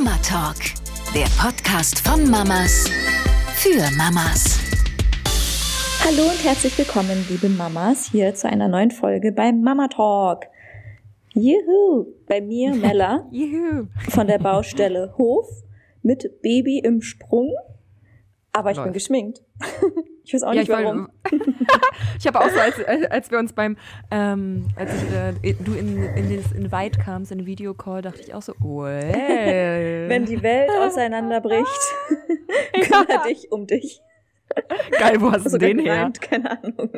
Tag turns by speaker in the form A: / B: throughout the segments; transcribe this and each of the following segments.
A: Mama Talk, der Podcast von Mamas für Mamas.
B: Hallo und herzlich willkommen, liebe Mamas, hier zu einer neuen Folge beim Mama Talk. Juhu! Bei mir Mella
C: Juhu.
B: von der Baustelle Hof mit Baby im Sprung. Aber ich bin
C: Läuft.
B: geschminkt. Ich weiß auch
C: Ja,
B: nicht
C: ich, war-
B: warum.
C: ich habe auch so, als, als wir uns beim, ähm, als ich, äh, du in, in das Invite kamst, in den Videocall, dachte ich auch so, well.
B: Wenn die Welt auseinanderbricht, kümmere dich um dich.
C: Geil, wo hast du
B: Sogar
C: den her?
B: keine Ahnung.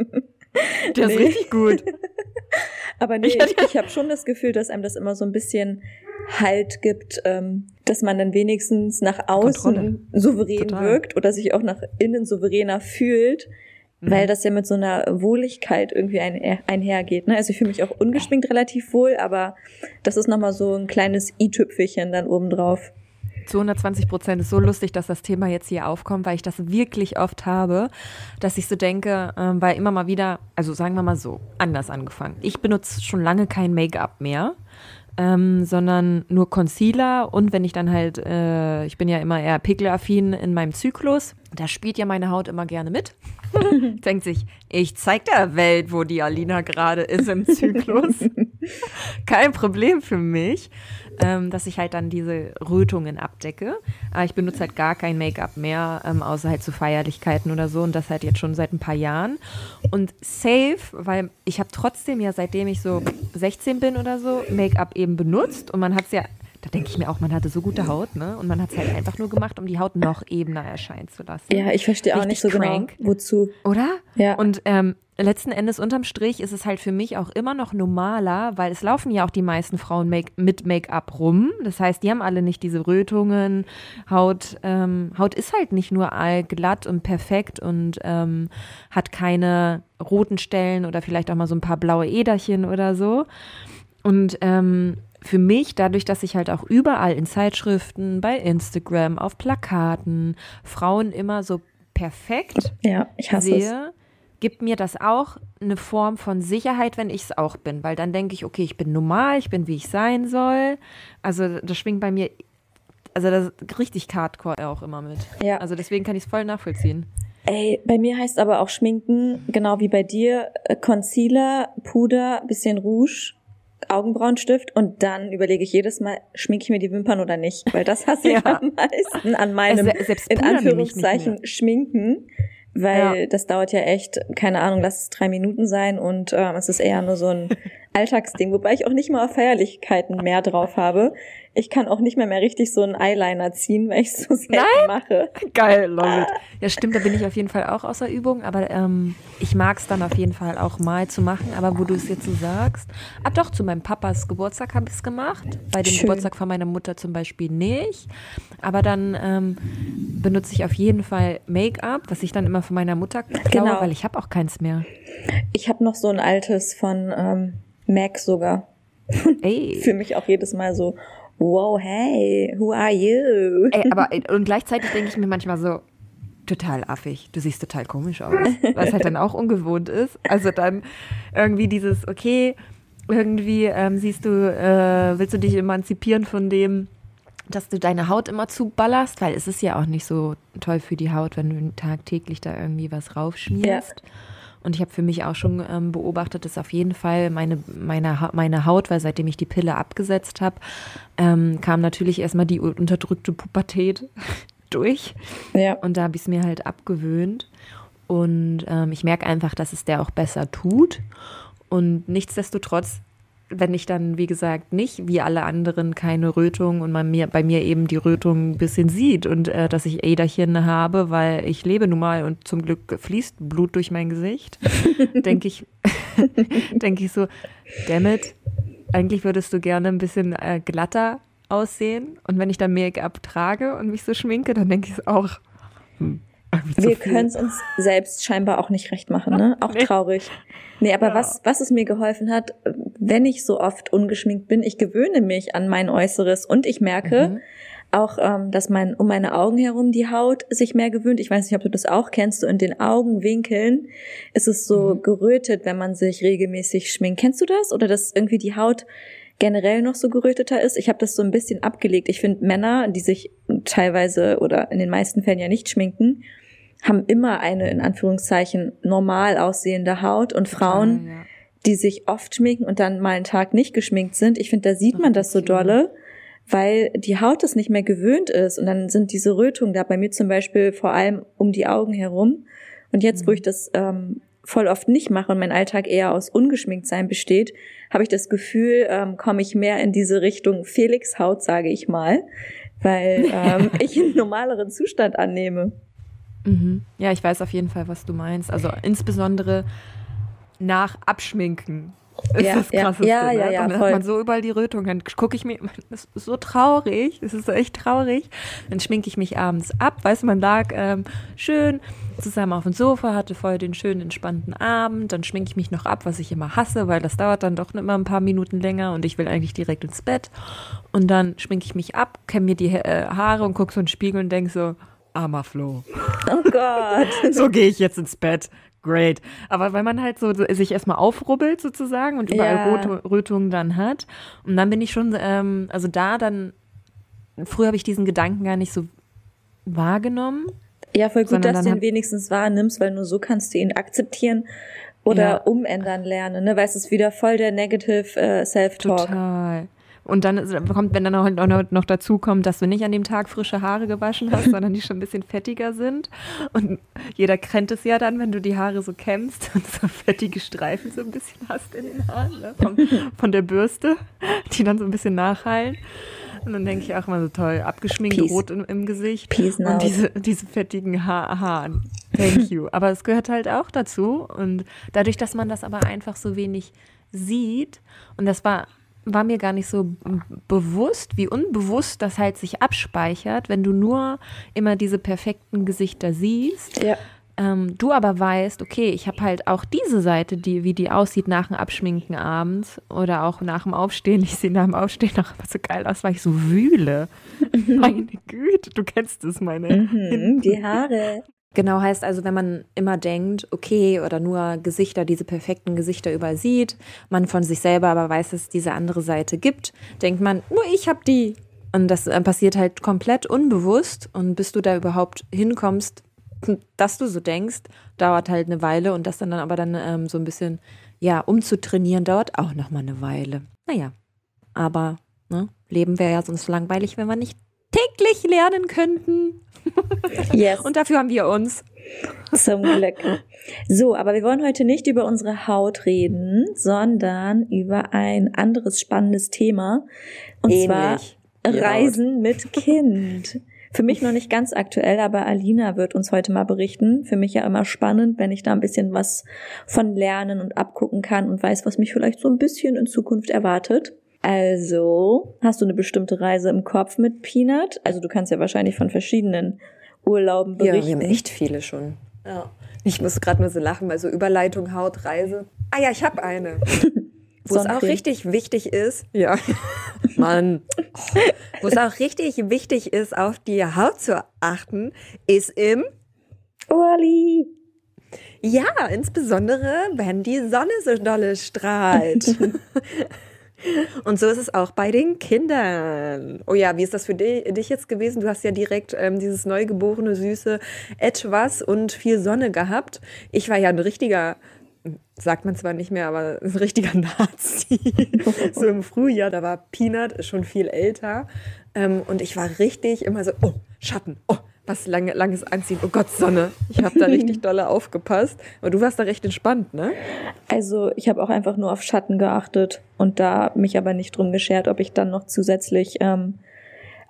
C: Der ist
B: Nee.
C: richtig gut.
B: Aber nee,
C: Ich
B: ich, habe schon das Gefühl, dass einem das immer so ein bisschen Halt gibt, ähm, dass man dann wenigstens nach außen
C: Kontrolle.
B: souverän
C: Total.
B: wirkt oder sich auch nach innen souveräner fühlt, weil
C: Mhm.
B: das ja mit so einer Wohligkeit irgendwie ein, einhergeht. Ne? Also ich fühle mich auch ungeschminkt relativ wohl, aber das ist nochmal so ein kleines i-Tüpfelchen dann obendrauf.
C: Zu 120 Prozent ist so lustig, dass das Thema jetzt hier aufkommt, weil ich das wirklich oft habe, dass ich so denke, ähm, weil immer mal wieder, also sagen wir mal so, anders angefangen. Ich benutze schon lange kein Make-up mehr, ähm, sondern nur Concealer und wenn ich dann halt, äh, ich bin ja immer eher pickel-affin in meinem Zyklus, da spielt ja meine Haut immer gerne mit. Denkt sich, ich zeig der Welt, wo die Alina gerade ist im Zyklus. Kein Problem für mich, ähm, dass ich halt dann diese Rötungen abdecke. Aber ich benutze halt gar kein Make-up mehr, ähm, außer halt zu Feierlichkeiten oder so. Und das halt jetzt schon seit ein paar Jahren. Und safe, weil ich habe trotzdem ja, seitdem ich so 16 bin oder so, Make-up eben benutzt. Und man hat es ja, da denke ich mir auch, man hatte so gute Haut, ne? Und man hat es halt einfach nur gemacht, um die Haut noch ebener erscheinen zu lassen.
B: Ja, ich verstehe auch nicht so
C: crank.
B: genau, wozu.
C: Oder?
B: Ja.
C: Und ähm, letzten Endes unterm Strich ist es halt für mich auch immer noch normaler, weil es laufen ja auch die meisten Frauen make mit Make-up rum. Das heißt, die haben alle nicht diese Rötungen. Haut, ähm, Haut ist halt nicht nur allglatt und perfekt und ähm, hat keine roten Stellen oder vielleicht auch mal so ein paar blaue Äderchen oder so. Und ähm, für mich, dadurch, dass ich halt auch überall in Zeitschriften, bei Instagram, auf Plakaten Frauen immer so perfekt
B: Ja, ich hasse es.
C: sehe, gibt mir das auch eine Form von Sicherheit, wenn ich es auch bin. Weil dann denke ich, okay, ich bin normal, ich bin, wie ich sein soll. Also das schwingt bei mir, also das richtig Hardcore auch immer mit.
B: Ja.
C: Also deswegen kann ich es voll nachvollziehen.
B: Ey, bei mir heißt aber auch Schminken, genau wie bei dir, äh, Concealer, Puder, bisschen Rouge, Augenbrauenstift und dann überlege ich jedes Mal, schminke ich mir die Wimpern oder nicht, weil das hasse ich
C: Ja.
B: am meisten an meinem,
C: selbst
B: in
C: ich
B: Anführungszeichen, Schminken, weil
C: Ja.
B: das dauert ja echt, keine Ahnung, lass es drei Minuten sein und ähm, es ist eher nur so ein Alltagsding, wobei ich auch nicht mal auf Feierlichkeiten mehr drauf habe. Ich kann auch nicht mehr mehr richtig so einen Eyeliner ziehen, weil ich es so selten mache.
C: Geil, love it. Ja, stimmt, da bin ich auf jeden Fall auch außer Übung, aber ähm, ich mag es dann auf jeden Fall auch mal zu machen. Aber wo du es jetzt so sagst, ah doch, zu meinem Papas Geburtstag habe ich es gemacht. Bei dem
B: Schön.
C: Geburtstag von meiner Mutter zum Beispiel nicht. Aber dann ähm, benutze ich auf jeden Fall Make-up, was ich dann immer von meiner Mutter klaue,
B: Genau.
C: weil ich habe auch keins mehr.
B: Ich habe noch so ein altes von ähm, MAC sogar.
C: Ey.
B: Fühle mich auch jedes Mal so, wow, hey, who are you?
C: Ey, aber äh, und gleichzeitig denke ich mir manchmal so, total affig. Du siehst total komisch aus, was halt dann auch ungewohnt ist. Also dann irgendwie dieses, okay, irgendwie ähm, siehst du, äh, willst du dich emanzipieren von dem, dass du deine Haut immer zuballerst, weil es ist ja auch nicht so toll für die Haut, wenn du tagtäglich da irgendwie was raufschmierst. Und ich habe für mich auch schon ähm, beobachtet, dass auf jeden Fall meine, meine, Ha- meine Haut, weil seitdem ich die Pille abgesetzt habe, ähm, kam natürlich erstmal die unterdrückte Pubertät durch.
B: Ja,
C: Und da habe ich es mir halt abgewöhnt. Und ähm, ich merke einfach, dass es der auch besser tut. Und nichtsdestotrotz, wenn ich dann, wie gesagt, nicht wie alle anderen keine Rötung und man mir, bei mir eben die Rötung ein bisschen sieht und äh, dass ich Äderchen habe, weil ich lebe nun mal und zum Glück fließt Blut durch mein Gesicht, denke ich, denke ich so, dammit, eigentlich würdest du gerne ein bisschen äh, glatter aussehen. Und wenn ich dann Make-up trage und mich so schminke, dann denke ich es auch. Hm,
B: wir können es uns selbst scheinbar auch nicht recht machen, ne? Auch
C: Nee.
B: traurig. Nee, aber
C: Ja.
B: was, was es mir geholfen hat, wenn ich so oft ungeschminkt bin, ich gewöhne mich an mein Äußeres und ich merke
C: Mhm.
B: auch, ähm, dass mein, um meine Augen herum die Haut sich mehr gewöhnt. Ich weiß nicht, ob du das auch kennst, so in den Augenwinkeln ist es so
C: Mhm.
B: gerötet, wenn man sich regelmäßig schminkt. Kennst du das? Oder dass irgendwie die Haut generell noch so geröteter ist. Ich habe das so ein bisschen abgelegt. Ich finde Männer, die sich teilweise oder in den meisten Fällen ja nicht schminken, haben immer eine in Anführungszeichen normal aussehende Haut und Frauen, ja. die sich oft schminken und dann mal einen Tag nicht geschminkt sind. Ich finde, da sieht man das so dolle, weil die Haut es nicht mehr gewöhnt ist und dann sind diese Rötungen da bei mir zum Beispiel vor allem um die Augen herum. Und jetzt, mhm. wo ich das ähm, voll oft nicht mache und mein Alltag eher aus ungeschminkt sein besteht, habe ich das Gefühl, ähm, komme ich mehr in diese Richtung Felix Haut, sage ich mal, weil ähm, ich einen normaleren Zustand annehme.
C: Mhm. Ja, ich weiß auf jeden Fall, was du meinst. Also insbesondere nach Abschminken ist ja, das krasseste. Ja, ja, ne? ja, dann hat man so überall die Rötung. Dann gucke ich mir, das ist so traurig, das ist so echt traurig. Dann schminke ich mich abends ab. Weißt du, man lag ähm, schön zusammen auf dem Sofa, hatte vorher den schönen, entspannten Abend. Dann schminke ich mich noch ab, was ich immer hasse, weil das dauert dann doch immer ein paar Minuten länger und ich will eigentlich direkt ins Bett. Und dann schminke ich mich ab, kämme mir die äh, Haare und gucke so in den Spiegel und denke so, armer Flo.
B: Oh Gott.
C: so gehe ich jetzt ins Bett. Great. Aber weil man halt so sich erstmal aufrubbelt sozusagen und überall ja. Rötungen dann hat. Und dann bin ich schon, ähm, also da dann, früher habe ich diesen Gedanken gar nicht so wahrgenommen.
B: Ja, voll gut, dass du ihn wenigstens wahrnimmst, weil nur so kannst du ihn akzeptieren oder ja. umändern lernen, ne? Weil es ist wieder voll der Negative äh, Self-Talk.
C: Total. Und dann kommt, wenn dann noch, noch dazu kommt, dass du nicht an dem Tag frische Haare gewaschen hast, sondern die schon ein bisschen fettiger sind. Und jeder kennt es ja dann, wenn du die Haare so kämmst und so fettige Streifen so ein bisschen hast in den Haaren, ne? von, von der Bürste, die dann so ein bisschen nachheilen. Und dann denke ich auch immer so toll, abgeschminkt, Peace. rot im, im Gesicht.
B: Peace
C: und diese, diese fettigen ha Haaren. Thank you. Aber es gehört halt auch dazu. Und dadurch, dass man das aber einfach so wenig sieht, und das war war mir gar nicht so bewusst, wie unbewusst das halt sich abspeichert, wenn du nur immer diese perfekten Gesichter siehst. Ja. Ähm, du aber weißt, okay, ich habe halt auch diese Seite, die, wie die aussieht nach dem Abschminken abends oder auch nach dem Aufstehen. Ich sehe nach dem Aufstehen auch immer so geil aus, weil ich so wühle. meine Güte, du kennst es, meine.
B: Mhm, die Haare.
C: Genau heißt also, wenn man immer denkt, okay, oder nur Gesichter, diese perfekten Gesichter übersieht, man von sich selber aber weiß, dass es diese andere Seite gibt, denkt man, nur ich habe die. Und das äh, passiert halt komplett unbewusst. Und bis du da überhaupt hinkommst, dass du so denkst, dauert halt eine Weile. Und das dann, dann aber dann ähm, so ein bisschen, ja, umzutrainieren, dauert auch nochmal eine Weile. Naja, aber ne, Leben wäre ja sonst langweilig, wenn wir nicht täglich lernen könnten. Yes. Und dafür haben wir uns.
B: Zum Glück. So, aber wir wollen heute nicht über unsere Haut reden, sondern über ein anderes spannendes Thema. Und Ähnlich. zwar Reisen mit Kind. Für mich noch nicht ganz aktuell, aber Alina wird uns heute mal berichten. Für mich ja immer spannend, wenn ich da ein bisschen was von lernen und abgucken kann und weiß, was mich vielleicht so ein bisschen in Zukunft erwartet. Also, hast du eine bestimmte Reise im Kopf mit Peanut? Also, du kannst ja wahrscheinlich von verschiedenen Urlauben berichten.
D: Ja, wir haben echt viele schon. Ja. Ich muss gerade nur so lachen, weil so Überleitung, Haut, Reise. Ah ja, ich habe eine. Wo es auch richtig wichtig ist, ja, Mann, oh, wo es auch richtig wichtig ist, auf die Haut zu achten, ist im
B: Urli.
D: Ja, insbesondere, wenn die Sonne so dolle strahlt. Und so ist es auch bei den Kindern. Oh ja, wie ist das für dich jetzt gewesen? Du hast ja direkt ähm, dieses neugeborene, süße Etwas und viel Sonne gehabt. Ich war ja ein richtiger, sagt man zwar nicht mehr, aber ein richtiger Nazi. so im Frühjahr, da war Peanut schon viel älter. Ähm, und ich war richtig immer so, oh, Schatten, oh, was lange, langes Anziehen. Oh Gott, Sonne. Ich habe da richtig dolle aufgepasst. Aber du warst da recht entspannt, ne?
B: Also ich habe auch einfach nur auf Schatten geachtet und da mich aber nicht drum geschert, ob ich dann noch zusätzlich ähm,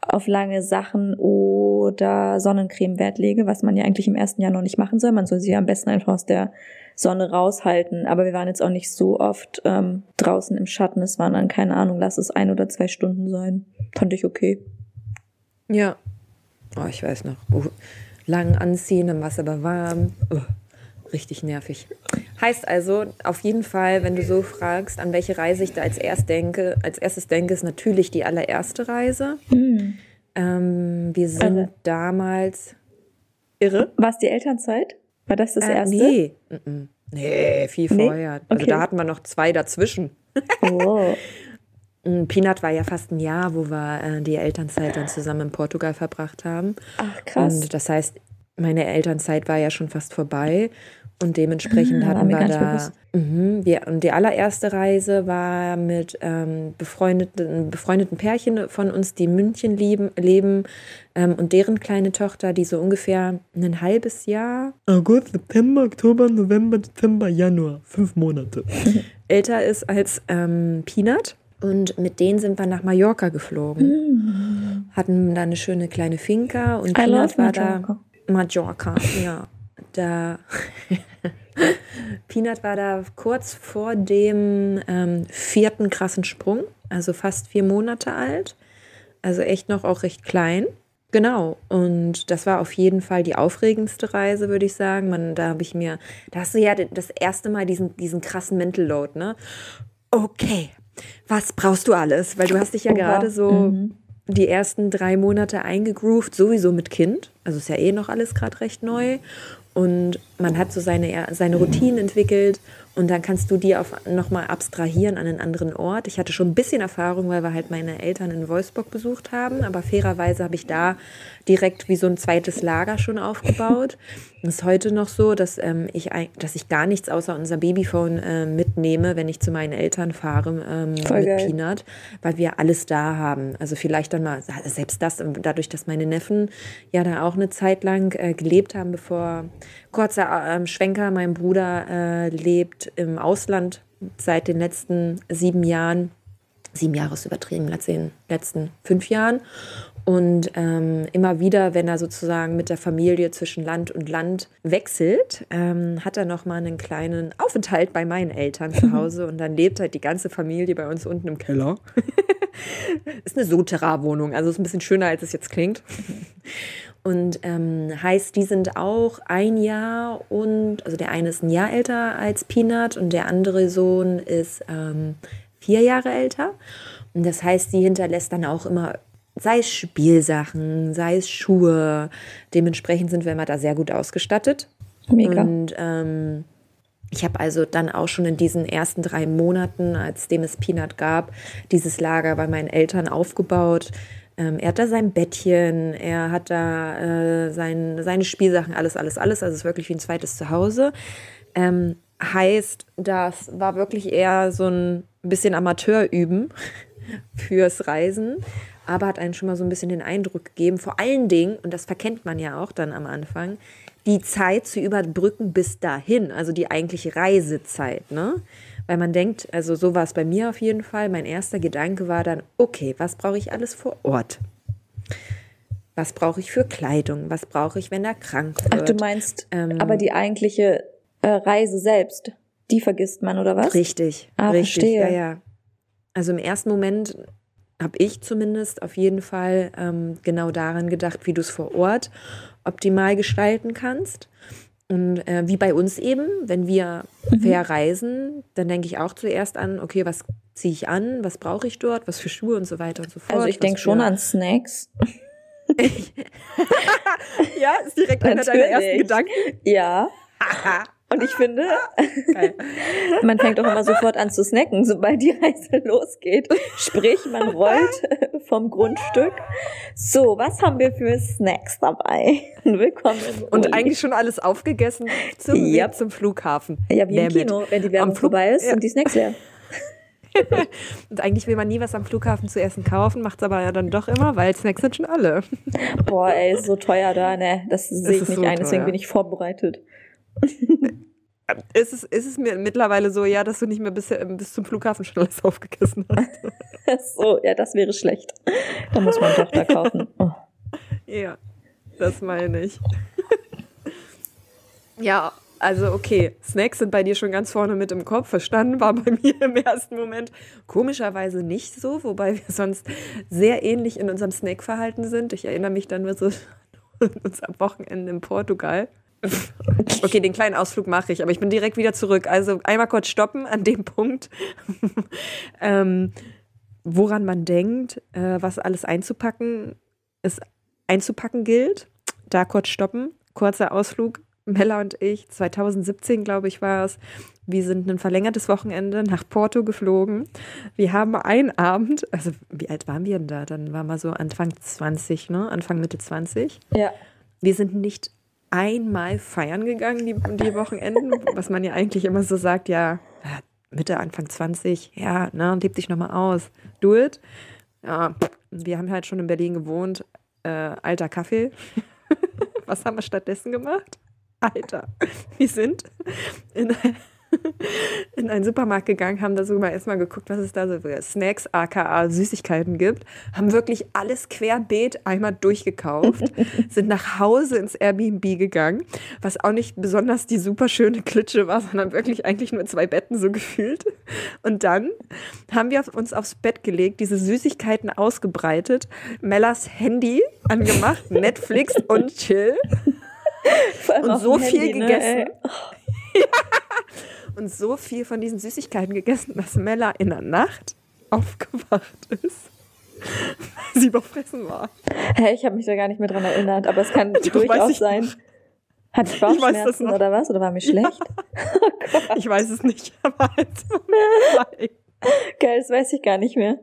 B: auf lange Sachen oder Sonnencreme Wert lege, was man ja eigentlich im ersten Jahr noch nicht machen soll. Man soll sie am besten einfach aus der Sonne raushalten. Aber wir waren jetzt auch nicht so oft ähm, draußen im Schatten. Es waren dann, keine Ahnung, lass es ein oder zwei Stunden sein. Fand ich okay.
D: Ja, oh, ich weiß noch, oh, lang anziehen, dann war es aber warm. Oh, richtig nervig. Heißt also, auf jeden Fall, wenn du so fragst, an welche Reise ich da als, erst denke, als erstes denke, ist natürlich die allererste Reise. Mhm. Ähm, wir sind also, damals
B: irre. War es die Elternzeit? War das das äh, erste?
D: Nee. Nee, viel nee? vorher. Also okay. da hatten wir noch zwei dazwischen. Oh.
C: Peanut war ja fast ein Jahr, wo wir äh, die Elternzeit dann zusammen in Portugal verbracht haben.
B: Ach, krass.
C: Und das heißt, meine Elternzeit war ja schon fast vorbei. Und dementsprechend
B: war
C: hatten wir da. Mhm, wir, und die allererste Reise war mit ähm, befreundeten, befreundeten Pärchen von uns, die in München lieben, leben ähm, und deren kleine Tochter, die so ungefähr ein halbes Jahr
E: August, September, Oktober, November, Dezember, Januar. Fünf Monate.
C: älter ist als ähm, Peanut. Und mit denen sind wir nach Mallorca geflogen. Hatten da eine schöne kleine Finca und Peanut war
B: Mallorca.
C: da. Mallorca, ja. Da. Peanut war da kurz vor dem ähm, vierten krassen Sprung, also fast vier Monate alt. Also echt noch auch recht klein. Genau. Und das war auf jeden Fall die aufregendste Reise, würde ich sagen. Man, da habe ich mir, da hast du ja das erste Mal diesen, diesen krassen Mental Load, ne? Okay, was brauchst du alles? Weil du hast dich ja gerade so die ersten drei Monate eingegroovt, sowieso mit Kind. Also ist ja eh noch alles gerade recht neu. Und man hat so seine, seine Routinen entwickelt und dann kannst du die auf nochmal abstrahieren an einen anderen Ort. Ich hatte schon ein bisschen Erfahrung, weil wir halt meine Eltern in Wolfsburg besucht haben, aber fairerweise habe ich da direkt wie so ein zweites Lager schon aufgebaut. Es ist heute noch so, dass, ähm, ich, dass ich gar nichts außer unser Babyphone äh, mitnehme, wenn ich zu meinen Eltern fahre ähm, mit
B: geil.
C: Peanut, weil wir alles da haben. Also vielleicht dann mal, selbst das, dadurch, dass meine Neffen ja da auch eine Zeit lang äh, gelebt haben, bevor, kurzer ähm, Schwenker, mein Bruder äh, lebt im Ausland seit den letzten sieben Jahren. Sieben Jahre ist übertrieben, letzten, letzten fünf Jahren. Und ähm, immer wieder, wenn er sozusagen mit der Familie zwischen Land und Land wechselt, ähm, hat er noch mal einen kleinen Aufenthalt bei meinen Eltern zu Hause und dann lebt halt die ganze Familie bei uns unten im Keller. ist eine Soterra-Wohnung, also ist ein bisschen schöner, als es jetzt klingt. Und ähm, heißt, die sind auch ein Jahr und, also der eine ist ein Jahr älter als Peanut und der andere Sohn ist ähm, vier Jahre älter. Und das heißt, die hinterlässt dann auch immer, sei es Spielsachen, sei es Schuhe. Dementsprechend sind wir immer da sehr gut ausgestattet.
B: Mega.
C: Und ähm, ich habe also dann auch schon in diesen ersten drei Monaten, als dem es Peanut gab, dieses Lager bei meinen Eltern aufgebaut. Ähm, er hat da sein Bettchen, er hat da äh, sein, seine Spielsachen, alles, alles, alles. Also es ist wirklich wie ein zweites Zuhause. Ähm, heißt, das war wirklich eher so ein bisschen Amateurüben fürs Reisen, aber hat einen schon mal so ein bisschen den Eindruck gegeben, vor allen Dingen, und das verkennt man ja auch dann am Anfang, die Zeit zu überbrücken bis dahin, also die eigentliche Reisezeit, ne? Weil man denkt, also so war es bei mir auf jeden Fall, mein erster Gedanke war dann, okay, was brauche ich alles vor Ort? Was brauche ich für Kleidung? Was brauche ich, wenn er krank wird?
B: Ach, du meinst,
C: Ähm,
B: aber die eigentliche äh, Reise selbst, die vergisst man, oder was?
C: Richtig,
B: Ah,
C: richtig,
B: verstehe.
C: ja, ja. Also im ersten Moment habe ich zumindest auf jeden Fall ähm, genau daran gedacht, wie du es vor Ort optimal gestalten kannst. Und äh, wie bei uns eben, wenn wir
B: Mhm.
C: verreisen, dann denke ich auch zuerst an, okay, was ziehe ich an, was brauche ich dort, was für Schuhe und so weiter und so fort.
B: Also ich denke schon an Snacks.
C: Ja, ist direkt einer deiner ersten
B: Natürlich.
C: Gedanken.
B: Ja. Und ich finde,
C: Geil.
B: man fängt doch immer sofort an zu snacken, sobald die Reise losgeht. Sprich, man rollt vom Grundstück. So, was haben wir für Snacks dabei? Willkommen. im
C: Und eigentlich schon alles aufgegessen zum
B: Ja.
C: Weg zum Flughafen.
B: ja, wie im
C: Damn it.
B: Kino, wenn die Werbung vorbei ist,
C: ja.
B: sind die Snacks leer.
C: Und eigentlich will man nie was am Flughafen zu essen kaufen, macht es aber ja dann doch immer, weil Snacks sind schon alle.
B: Boah, ey, ist so teuer da, ne? Das sehe ich nicht
C: so
B: ein, deswegen
C: teuer.
B: bin ich vorbereitet.
C: Ist es, ist es mir mittlerweile so, ja, dass du nicht mehr bis, bis zum Flughafen schon alles aufgegessen hast?
B: So, ja, das wäre schlecht. Da muss man doch da kaufen. Oh.
C: ja, das meine ich. ja, also okay, Snacks sind bei dir schon ganz vorne mit im Kopf. Verstanden war bei mir im ersten Moment komischerweise nicht so, wobei wir sonst sehr ähnlich in unserem Snackverhalten sind. Ich erinnere mich dann so an unser Wochenende in Portugal. Okay, den kleinen Ausflug mache ich, aber ich bin direkt wieder zurück. Also einmal kurz stoppen an dem Punkt, ähm, woran man denkt, äh, was alles einzupacken, es einzupacken gilt. Da kurz stoppen, kurzer Ausflug Mella und ich, 2017 glaube ich war es, wir sind ein verlängertes Wochenende nach Porto geflogen. Wir haben einen Abend, also wie alt waren wir denn da? Dann waren wir so Anfang 20, ne? Anfang Mitte 20.
B: Ja.
C: Wir sind nicht einmal feiern gegangen, die, die Wochenenden, was man ja eigentlich immer so sagt, ja, Mitte, Anfang 20, ja, ne, lebt dich nochmal aus, do it. Ja, wir haben halt schon in Berlin gewohnt, äh, alter Kaffee. was haben wir stattdessen gemacht? Alter, wir sind in, in einen Supermarkt gegangen, haben da so mal erstmal geguckt, was es da so für Snacks, aka Süßigkeiten gibt, haben wirklich alles querbeet einmal durchgekauft, sind nach Hause ins Airbnb gegangen, was auch nicht besonders die super schöne Klitsche war, sondern wirklich eigentlich nur zwei Betten so gefühlt. Und dann haben wir uns aufs Bett gelegt, diese Süßigkeiten ausgebreitet, Mellas Handy angemacht, Netflix und Chill. Und so viel
B: Handy, ne,
C: gegessen. Und so viel von diesen Süßigkeiten gegessen, dass Mella in der Nacht aufgewacht ist, weil sie überfressen war.
B: Hä, ich habe mich da gar nicht mehr dran erinnert, aber es kann
C: Doch,
B: durchaus
C: ich
B: sein.
C: noch.
B: Hat ich Bauchschmerzen
C: noch.
B: oder was? Oder war mir schlecht?
C: Ich weiß es nicht, aber zwei.
B: Geil, das weiß ich gar nicht mehr.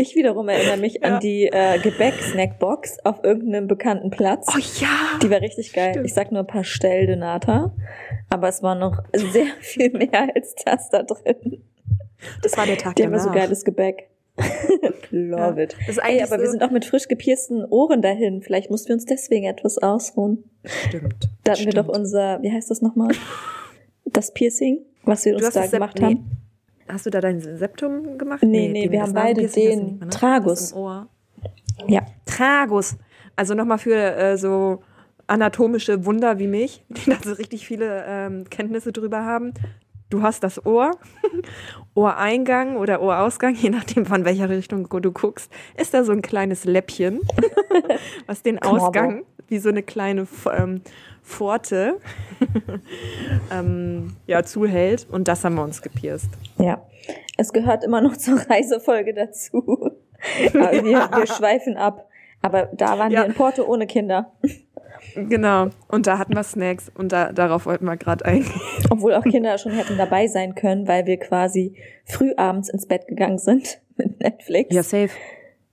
B: Ich wiederum erinnere mich
C: Ja.
B: an die äh, Gebäck-Snackbox auf irgendeinem bekannten Platz.
C: Oh ja!
B: Die war richtig geil.
C: Stimmt.
B: Ich sag nur Pastel de Nata, aber es war noch sehr viel mehr als das da drin.
C: Das war der Tag
B: Die haben
C: danach.
B: so geiles Gebäck. Love
C: Ja.
B: it.
C: Das ist
B: Ey,
C: eigentlich
B: aber wir
C: so-
B: sind auch mit frisch gepiersten Ohren dahin. Vielleicht mussten wir uns deswegen etwas ausruhen.
C: Stimmt.
B: Da hatten wir doch unser, wie heißt das nochmal? Das Piercing, was wir
C: Du
B: uns da gemacht
C: nee. Hast du da dein Septum gemacht?
B: Nee, nee,
C: den-
B: wir haben beide den
C: nicht ne?
B: Tragus. Ja.
C: Tragus. Also nochmal für äh, so anatomische Wunder wie mich, die da so richtig viele ähm, Kenntnisse drüber haben. Du hast das Ohr, Ohreingang oder Ohrausgang, je nachdem von welcher Richtung du guckst, ist da so ein kleines Läppchen, was den. Ausgang wie so eine kleine ähm, Pforte ähm, ja, zuhält. Und das haben wir uns gepierst.
B: Ja. Es gehört immer noch zur Reisefolge dazu. Wir, wir schweifen ab. Aber da waren
C: Ja.
B: wir in Porto ohne Kinder.
C: Genau. Und da hatten wir Snacks und da, darauf wollten wir gerade eingehen.
B: Obwohl auch Kinder schon hätten dabei sein können, weil wir quasi früh abends ins Bett gegangen sind mit Netflix.
C: safe.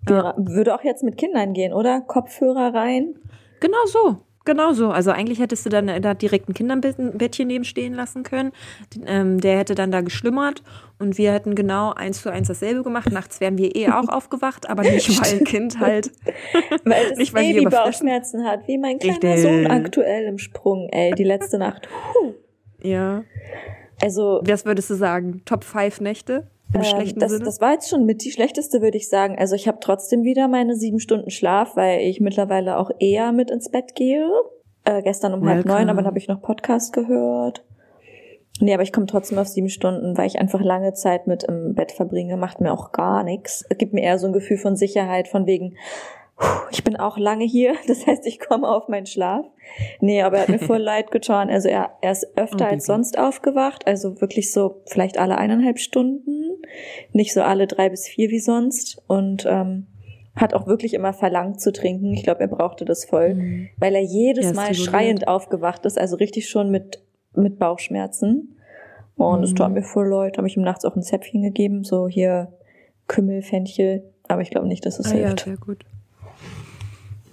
B: Wäre, würde auch jetzt mit Kindern gehen, oder? Kopfhörer rein.
F: Genau so. Genau so. Also eigentlich hättest du dann da direkt ein Kinderbettchen neben stehen lassen können. Ähm, der hätte dann da geschlummert und wir hätten genau eins zu eins dasselbe gemacht. Nachts wären wir eh auch aufgewacht, aber nicht, weil ein Kind halt.
B: Weil das
C: Nicht, weil
B: Baby. Bauchschmerzen hat, wie mein kleiner
C: Richtig.
B: Sohn aktuell im Sprung, ey, die letzte Nacht. Puh.
C: Ja.
B: Also,
C: Was würdest du sagen? Top 5 Nächte? Im
B: ähm,
C: schlechten
B: das,
C: Sinne?
B: das war jetzt schon mit die schlechteste, würde ich sagen. Also ich habe trotzdem wieder meine sieben Stunden Schlaf, weil ich mittlerweile auch eher mit ins Bett gehe. Äh, gestern um halb
C: Welcome.
B: neun, aber dann habe ich noch Podcast gehört. Nee, aber ich komme trotzdem auf sieben Stunden, weil ich einfach lange Zeit mit im Bett verbringe. Macht mir auch gar nichts. Gibt mir eher so ein Gefühl von Sicherheit, von wegen, ich bin auch lange hier. Das heißt, ich komme auf meinen Schlaf. Nee, aber er hat mir voll leid getan. Also er, er ist öfter
F: Oh,
B: als sonst aufgewacht. Also wirklich so vielleicht alle eineinhalb Stunden. Nicht so alle drei bis vier wie sonst. Und ähm, hat auch wirklich immer verlangt zu trinken. Ich glaube, er brauchte das voll,
F: Mhm.
B: weil er jedes
F: Ja, ist
B: Mal schreiend aufgewacht ist. Also richtig schon mit, mit Bauchschmerzen. Und es
F: Mhm.
B: tat mir voll leid. Habe ich ihm nachts auch ein Zäpfchen gegeben. So hier Kümmel, Fenchel. Aber ich glaube nicht, dass es
F: Ah, ja,
B: hilft.
F: sehr gut.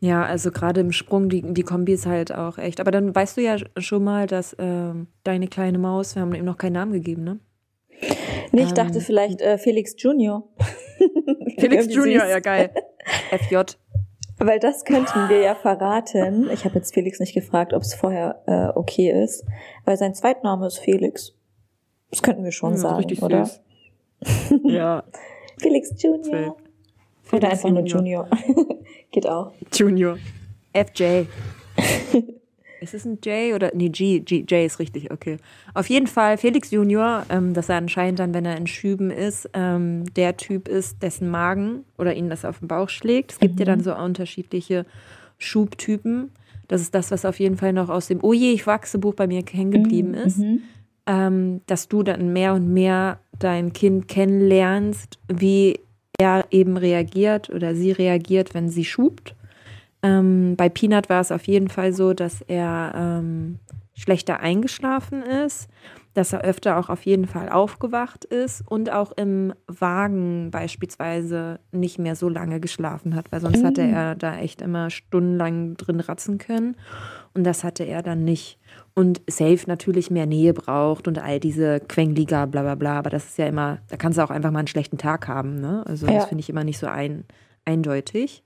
F: Ja, also gerade im Sprung, die, die Kombi ist halt auch echt. Aber dann weißt du ja schon mal, dass ähm, deine kleine Maus, wir haben ihm noch keinen Namen gegeben, ne?
B: Nee, ich
F: Ähm,
B: dachte vielleicht äh, Felix Junior.
C: Felix Junior, ja geil. FJ.
B: Weil das könnten wir ja verraten. Ich habe jetzt Felix nicht gefragt, ob es vorher äh, okay ist. Weil sein Zweitname ist Felix. Das könnten wir schon
C: Ja,
B: sagen,
C: richtig
B: oder?
C: ja,
B: Felix Junior. Oder einfach nur Junior. Geht auch.
C: Junior.
F: FJ. ist es ein J oder? Nee, G, G. J ist richtig, okay. Auf jeden Fall Felix Junior, ähm, dass er anscheinend dann, wenn er in Schüben ist, ähm, der Typ ist, dessen Magen oder ihn das auf den Bauch schlägt. Es gibt ja dann so unterschiedliche Schubtypen. Das ist das, was auf jeden Fall noch aus dem Oh je, ich wachse Buch bei mir hängen geblieben ist.
B: Mhm.
F: ähm, dass du dann mehr und mehr dein Kind kennenlernst, wie er eben reagiert oder sie reagiert, wenn sie schubt.
C: Ähm, bei Peanut war es auf jeden Fall so, dass er ähm, schlechter eingeschlafen ist, dass er öfter auch auf jeden Fall aufgewacht ist und auch im Wagen beispielsweise nicht mehr so lange geschlafen hat, weil sonst hatte er da echt immer stundenlang drin ratzen können und das hatte er dann nicht. Und Safe natürlich mehr Nähe braucht und all diese Quengliga, bla bla bla, aber das ist ja immer, da kannst du auch einfach mal einen schlechten Tag haben, ne? Also
B: Ja.
C: das finde ich immer nicht so ein, eindeutig.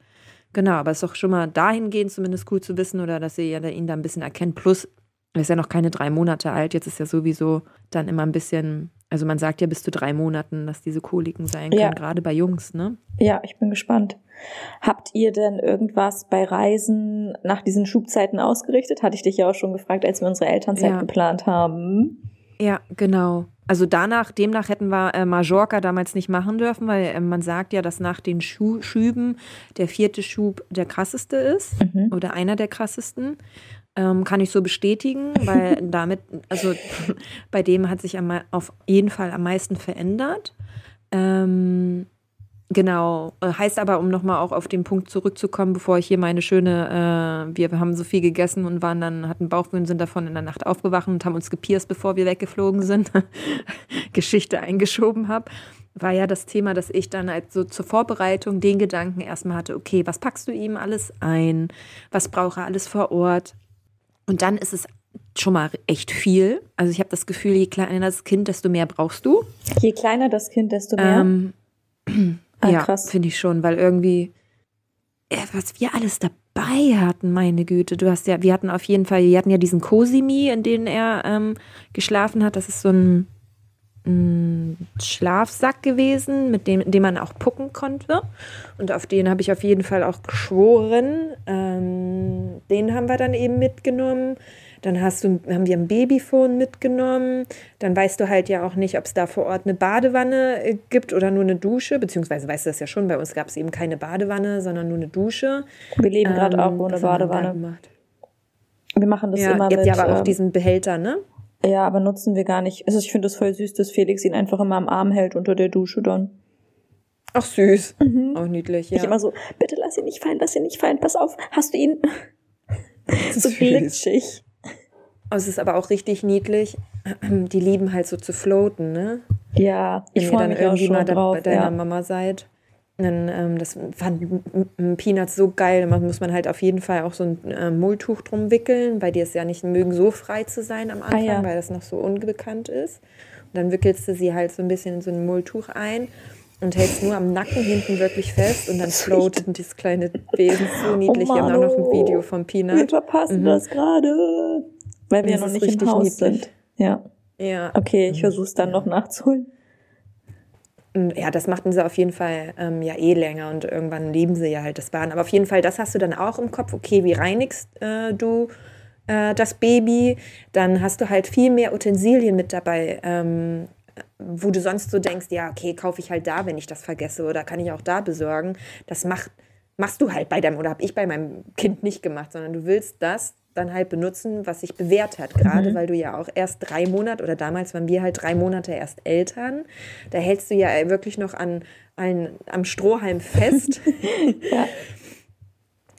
C: Genau, aber es ist doch schon mal dahingehend zumindest cool zu wissen oder dass ihr ja ihn da ein bisschen erkennt. Plus, er ist ja noch keine drei Monate alt. Jetzt ist ja sowieso dann immer ein bisschen, also man sagt ja bis zu drei Monaten, dass diese Koliken sein können,
B: Ja.
C: gerade bei Jungs, ne?
B: Ja, ich bin gespannt. Habt ihr denn irgendwas bei Reisen nach diesen Schubzeiten ausgerichtet? Hatte ich dich ja auch schon gefragt, als wir unsere Elternzeit
C: Ja.
B: geplant haben.
C: Ja, genau. Also danach, demnach hätten wir äh, Mallorca damals nicht machen dürfen, weil äh, man sagt ja, dass nach den Schu Schüben der vierte Schub der krasseste ist
B: Mhm.
C: oder einer der krassesten. Ähm, kann ich so bestätigen, weil damit, also bei dem hat sich am, auf jeden Fall am meisten verändert. Ähm, genau, heißt aber, um nochmal auch auf den Punkt zurückzukommen, bevor ich hier meine schöne, äh, wir haben so viel gegessen und waren dann, hatten Bauchwehen, sind davon in der Nacht aufgewacht und haben uns gepierst, bevor wir weggeflogen sind, Geschichte eingeschoben habe, war ja das Thema, dass ich dann halt so zur Vorbereitung den Gedanken erstmal hatte, okay, was packst du ihm alles ein? Was braucht er alles vor Ort? Und dann ist es schon mal echt viel. Also ich habe das Gefühl, je kleiner das Kind, desto mehr brauchst du.
B: Je kleiner das Kind, desto mehr.
C: Ähm,
B: Ah,
C: ja, finde ich schon, weil irgendwie, was wir alles dabei hatten, meine Güte. Du hast ja, wir hatten auf jeden Fall, wir hatten ja diesen Cosimi, in dem er ähm, geschlafen hat. Das ist so ein Schlafsack gewesen, mit dem, in dem man auch pucken konnte. Und auf den habe ich auf jeden Fall auch geschworen. Ähm, den haben wir dann eben mitgenommen. Dann hast du, haben wir ein Babyphone mitgenommen. Dann weißt du halt ja auch nicht, ob es da vor Ort eine Badewanne äh, gibt oder nur eine Dusche. Beziehungsweise weißt du das ja schon, bei uns gab es eben keine Badewanne, sondern nur eine Dusche.
B: wir leben gerade auch
C: Ähm,
B: ohne
C: wir da
B: Badewanne.
C: gemacht?
B: Wir machen das
C: Ja,
B: immer mit.
C: ja aber auch
B: ähm,
C: diesen Behälter, ne?
B: Ja, aber nutzen wir gar nicht. Also ich finde es voll süß, dass Felix ihn einfach immer am Arm hält unter der Dusche dann.
C: Ach süß. Auch niedlich, ja.
B: Ich immer so, bitte lass ihn nicht fallen, lass ihn nicht fallen, pass auf, hast du ihn? so
C: süß.
B: glitschig.
C: Es ist aber auch richtig niedlich. Die lieben halt so zu floaten, ne?
B: Ja, ich freue mich auch schon
C: mal
B: drauf.
C: bei deiner
B: Ja.
C: Mama seid. Dann, ähm, das fand Peanuts so geil. Da muss man halt auf jeden Fall auch so ein äh, Mulltuch drum wickeln, weil die es ja nicht mögen, so frei zu sein am Anfang,
B: ja.
C: weil das noch so unbekannt ist. Und dann wickelst du sie halt so ein bisschen in so ein Mulltuch ein und hältst nur am Nacken hinten wirklich fest und dann floatet dieses kleine Wesen so niedlich. Wir haben auch noch ein
B: Mano.
C: Video von
B: Wir
C: Peanut.
B: verpassen
C: Mhm.
B: das gerade. Weil wir ja noch nicht im
C: richtig
B: Haus
C: niedlich.
B: sind. Ja.
C: Ja.
B: Okay, ich versuche es dann noch nachzuholen.
C: Ja, das machten sie auf jeden Fall ähm, ja eh länger und irgendwann lieben sie ja halt das Baden. Aber auf jeden Fall, das hast du dann auch im Kopf. Okay, wie reinigst äh, du äh, das Baby? Dann hast du halt viel mehr Utensilien mit dabei, ähm, wo du sonst so denkst, ja, okay, kaufe ich halt da, wenn ich das vergesse oder kann ich auch da besorgen. Das macht, machst du halt bei deinem, oder habe ich bei meinem Kind nicht gemacht, sondern du willst das dann halt benutzen, was sich bewährt hat. Gerade weil du ja auch erst drei Monate oder damals waren wir halt drei Monate erst Eltern. Da hältst du ja wirklich noch an, an am Strohhalm fest.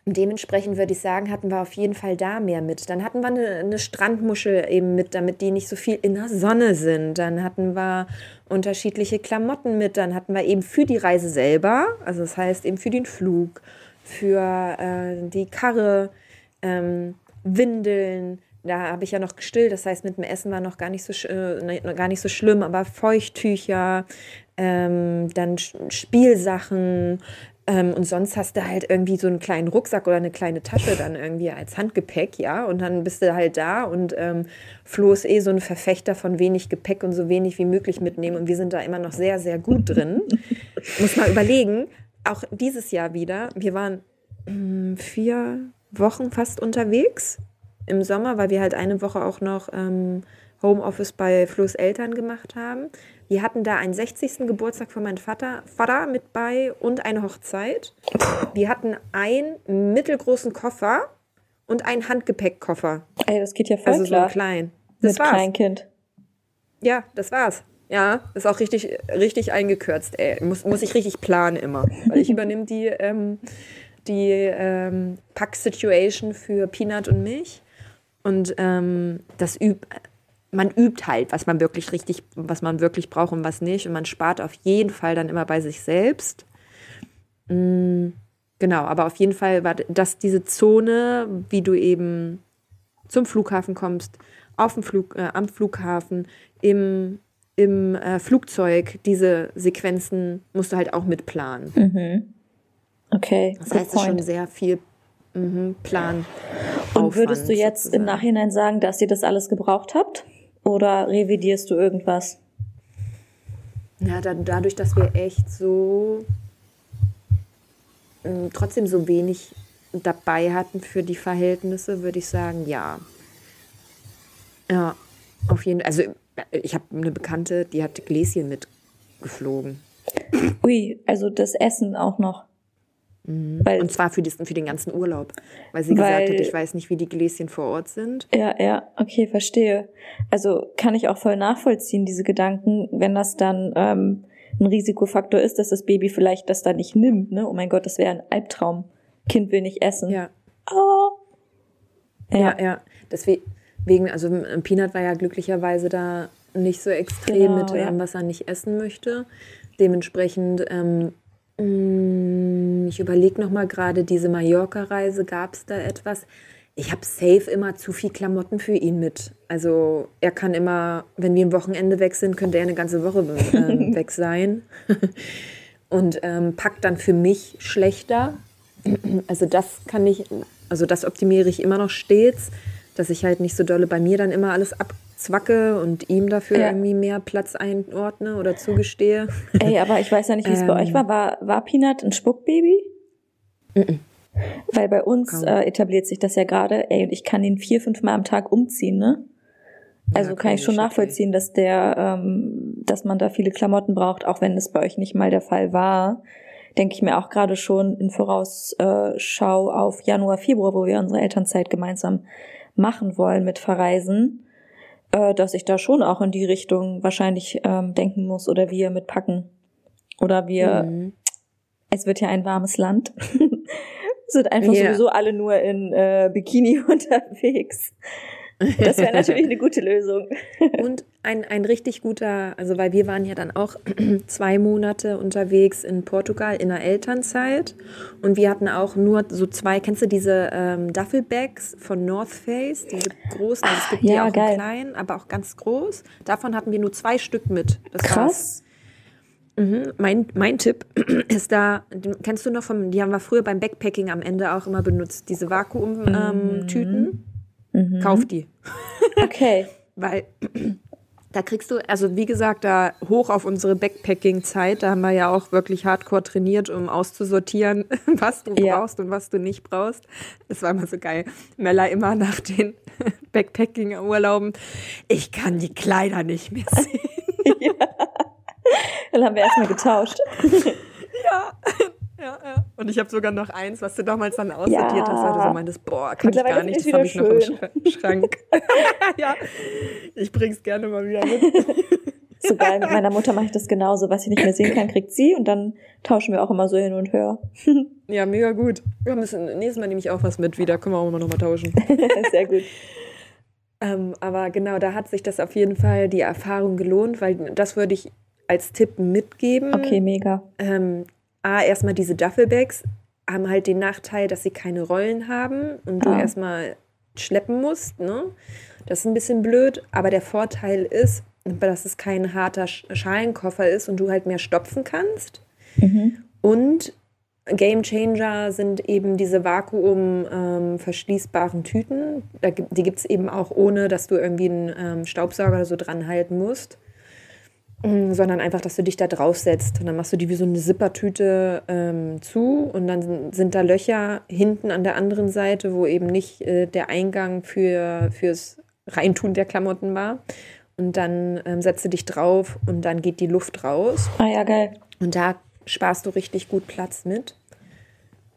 C: Und dementsprechend würde ich sagen, hatten wir auf jeden Fall da mehr mit. Dann hatten wir eine, eine Strandmuschel eben mit, damit die nicht so viel in der Sonne sind. Dann hatten wir unterschiedliche Klamotten mit. Dann hatten wir eben für die Reise selber, also das heißt eben für den Flug, für äh, die Karre, ähm, Windeln. Da habe ich ja noch gestillt, das heißt, mit dem Essen war noch gar nicht so, äh, ne, gar nicht so schlimm, aber Feuchttücher, ähm, dann Spielsachen, ähm, und sonst hast du halt irgendwie so einen kleinen Rucksack oder eine kleine Tasche dann irgendwie als Handgepäck, ja. Und dann bist du halt da und ähm, Flo ist eh so ein Verfechter von wenig Gepäck und so wenig wie möglich mitnehmen. Und wir sind da immer noch sehr, sehr gut drin. Muss mal überlegen, auch dieses Jahr wieder, wir waren mm, vier Wochen fast unterwegs im Sommer, weil wir halt eine Woche auch noch ähm, Homeoffice bei Flo's Eltern gemacht haben. Wir hatten da einen 60. Geburtstag von meinem Vater, Vater mit bei und eine Hochzeit. Wir hatten einen mittelgroßen Koffer und einen Handgepäckkoffer.
B: Ey, das geht ja voll
C: Also so
B: klar.
C: einen kleinen. Das
B: mit
C: war's.
B: Kleinkind.
C: Ja, das war's. Ja, ist auch richtig, richtig eingekürzt, ey. Muss, muss ich richtig planen immer. Weil ich übernehme die ähm, die ähm, Pack-Situation für Peanut und mich. Und ähm, das übt, man übt halt, was man wirklich richtig, was man wirklich braucht und was nicht. Und man spart auf jeden Fall dann immer bei sich selbst. Mm, genau, aber auf jeden Fall war das diese Zone, wie du eben zum Flughafen kommst, auf dem Flug, äh, am Flughafen, im, im äh, Flugzeug, diese Sequenzen musst du halt auch mitplanen.
B: Mhm. Okay.
C: Das heißt, es ist schon sehr viel mhm, Plan.
B: Und würdest du
C: Aufwand
B: jetzt im
C: sozusagen.
B: Nachhinein sagen, dass ihr das alles gebraucht habt? Oder revidierst du irgendwas?
C: Ja, dann, dadurch, dass wir echt so ähm, trotzdem so wenig dabei hatten für die Verhältnisse, würde ich sagen, ja. Ja, auf jeden Fall. Also ich habe eine Bekannte, die hat Gläschen mitgeflogen.
B: Ui, also das Essen auch noch. Weil,
C: Und zwar für, diesen, für den ganzen Urlaub. Weil sie gesagt
B: Weil-
C: hat, ich weiß nicht, wie die Gläschen vor Ort sind.
B: ja, ja, okay, verstehe. Also kann ich auch voll nachvollziehen, diese Gedanken, wenn das dann ähm, ein Risikofaktor ist, dass das Baby vielleicht das dann nicht nimmt, ne? Oh mein Gott, das wäre ein Albtraum. Kind will nicht essen.
C: Ja.
B: Oh.
C: Ja,
B: Ja,
C: ja. Deswegen, also ähm, Peanut war ja glücklicherweise da nicht so extrem
B: Genau,
C: mit,
B: ja.
C: ähm, was er nicht essen möchte. Dementsprechend, ähm, ich überlege noch mal gerade, diese Mallorca-Reise, gab es da etwas? Ich habe safe immer zu viel Klamotten für ihn mit. Also er kann immer, wenn wir ein Wochenende weg sind, könnte er eine ganze Woche ähm, weg sein. Und ähm, packt dann für mich schlechter. Also das kann ich, also das optimiere ich immer noch stets, dass ich halt nicht so dolle bei mir dann immer alles abzwacke und ihm dafür
B: Ja.
C: irgendwie mehr Platz einordne oder zugestehe.
B: Ey, aber ich weiß ja nicht, wie es bei
C: Ähm.
B: euch war. War, war Peanut ein Spuckbaby? Weil bei uns äh, etabliert sich das ja gerade. Ey, und ich kann ihn vier, fünf Mal am Tag umziehen, ne? Also
C: Ja,
B: kann ich schon nachvollziehen, dass der, ähm, dass man da viele Klamotten braucht, auch wenn es bei euch nicht mal der Fall war. Denke ich mir auch gerade schon in Vorausschau auf Januar, Februar, wo wir unsere Elternzeit gemeinsam machen wollen mit Verreisen, äh, dass ich da schon auch in die Richtung wahrscheinlich ähm, denken muss oder wir mitpacken. Oder wir,
C: Mhm.
B: es wird ja ein warmes Land. sind einfach
C: Ja.
B: sowieso alle nur in äh, Bikini unterwegs. Das wäre natürlich eine gute Lösung.
C: Und ein, ein richtig guter, also weil wir waren ja dann auch zwei Monate unterwegs in Portugal in der Elternzeit und wir hatten auch nur so zwei, kennst du diese ähm, Duffelbags von North Face, diese großen, also es gibt die
B: ja,
C: auch
B: geil.
C: in klein, aber auch ganz groß. Davon hatten wir nur zwei Stück mit. Das war's.
B: Krass.
C: Mhm. Mein, mein Tipp ist da, kennst du noch vom, die haben wir früher beim Backpacking am Ende auch immer benutzt, diese Vakuum-Tüten.
B: Mhm.
C: Kauf die.
B: Okay.
C: Weil da kriegst du, also wie gesagt, da hoch auf unsere Backpacking-Zeit, da haben wir ja auch wirklich hardcore trainiert, um auszusortieren, was du
B: Ja.
C: brauchst und was du nicht brauchst. Das war immer so geil. Mella immer nach den Backpacking-Urlauben, ich kann die Kleider nicht mehr sehen.
B: Dann haben wir erstmal getauscht.
C: ja. Und ich habe sogar noch eins, was du damals dann aussortiert
B: Ja.
C: hast, weil du so meintest, boah, kann ich gar nicht, das habe ich
B: wieder
C: noch im Schra- Schrank. ja, ich bring's gerne mal wieder mit.
B: So geil. Mit meiner Mutter mache ich das genauso. Was ich nicht mehr sehen kann, kriegt sie und dann tauschen wir auch immer so hin und her.
C: Ja, mega gut. Wir müssen, nächstes Mal nehme ich auch was mit wieder. Können wir auch immer noch mal tauschen.
B: Sehr gut.
C: ähm, aber genau, da hat sich das auf jeden Fall die Erfahrung gelohnt, weil das würde ich als Tipp mitgeben.
B: Okay, mega.
C: Ähm, A, erstmal diese Duffelbags haben halt den Nachteil, dass sie keine Rollen haben und du
B: Ah.
C: erstmal schleppen musst. Ne? Das ist ein bisschen blöd, aber der Vorteil ist, dass es kein harter Sch- Schalenkoffer ist und du halt mehr stopfen kannst.
B: Mhm.
C: Und Game Changer sind eben diese vakuum ähm, Tüten. Da, die gibt es eben auch ohne, dass du irgendwie einen ähm, Staubsauger oder so dran halten musst. Mm, Sondern einfach, dass du dich da draufsetzt. Und dann machst du die wie so eine Zippertüte ähm, zu und dann sind- sind da Löcher hinten an der anderen Seite, wo eben nicht äh, der Eingang für, fürs Reintun der Klamotten war. Und dann ähm, setzt du dich drauf und dann geht die Luft raus.
B: Ah ja, geil.
C: Und da sparst du richtig gut Platz mit.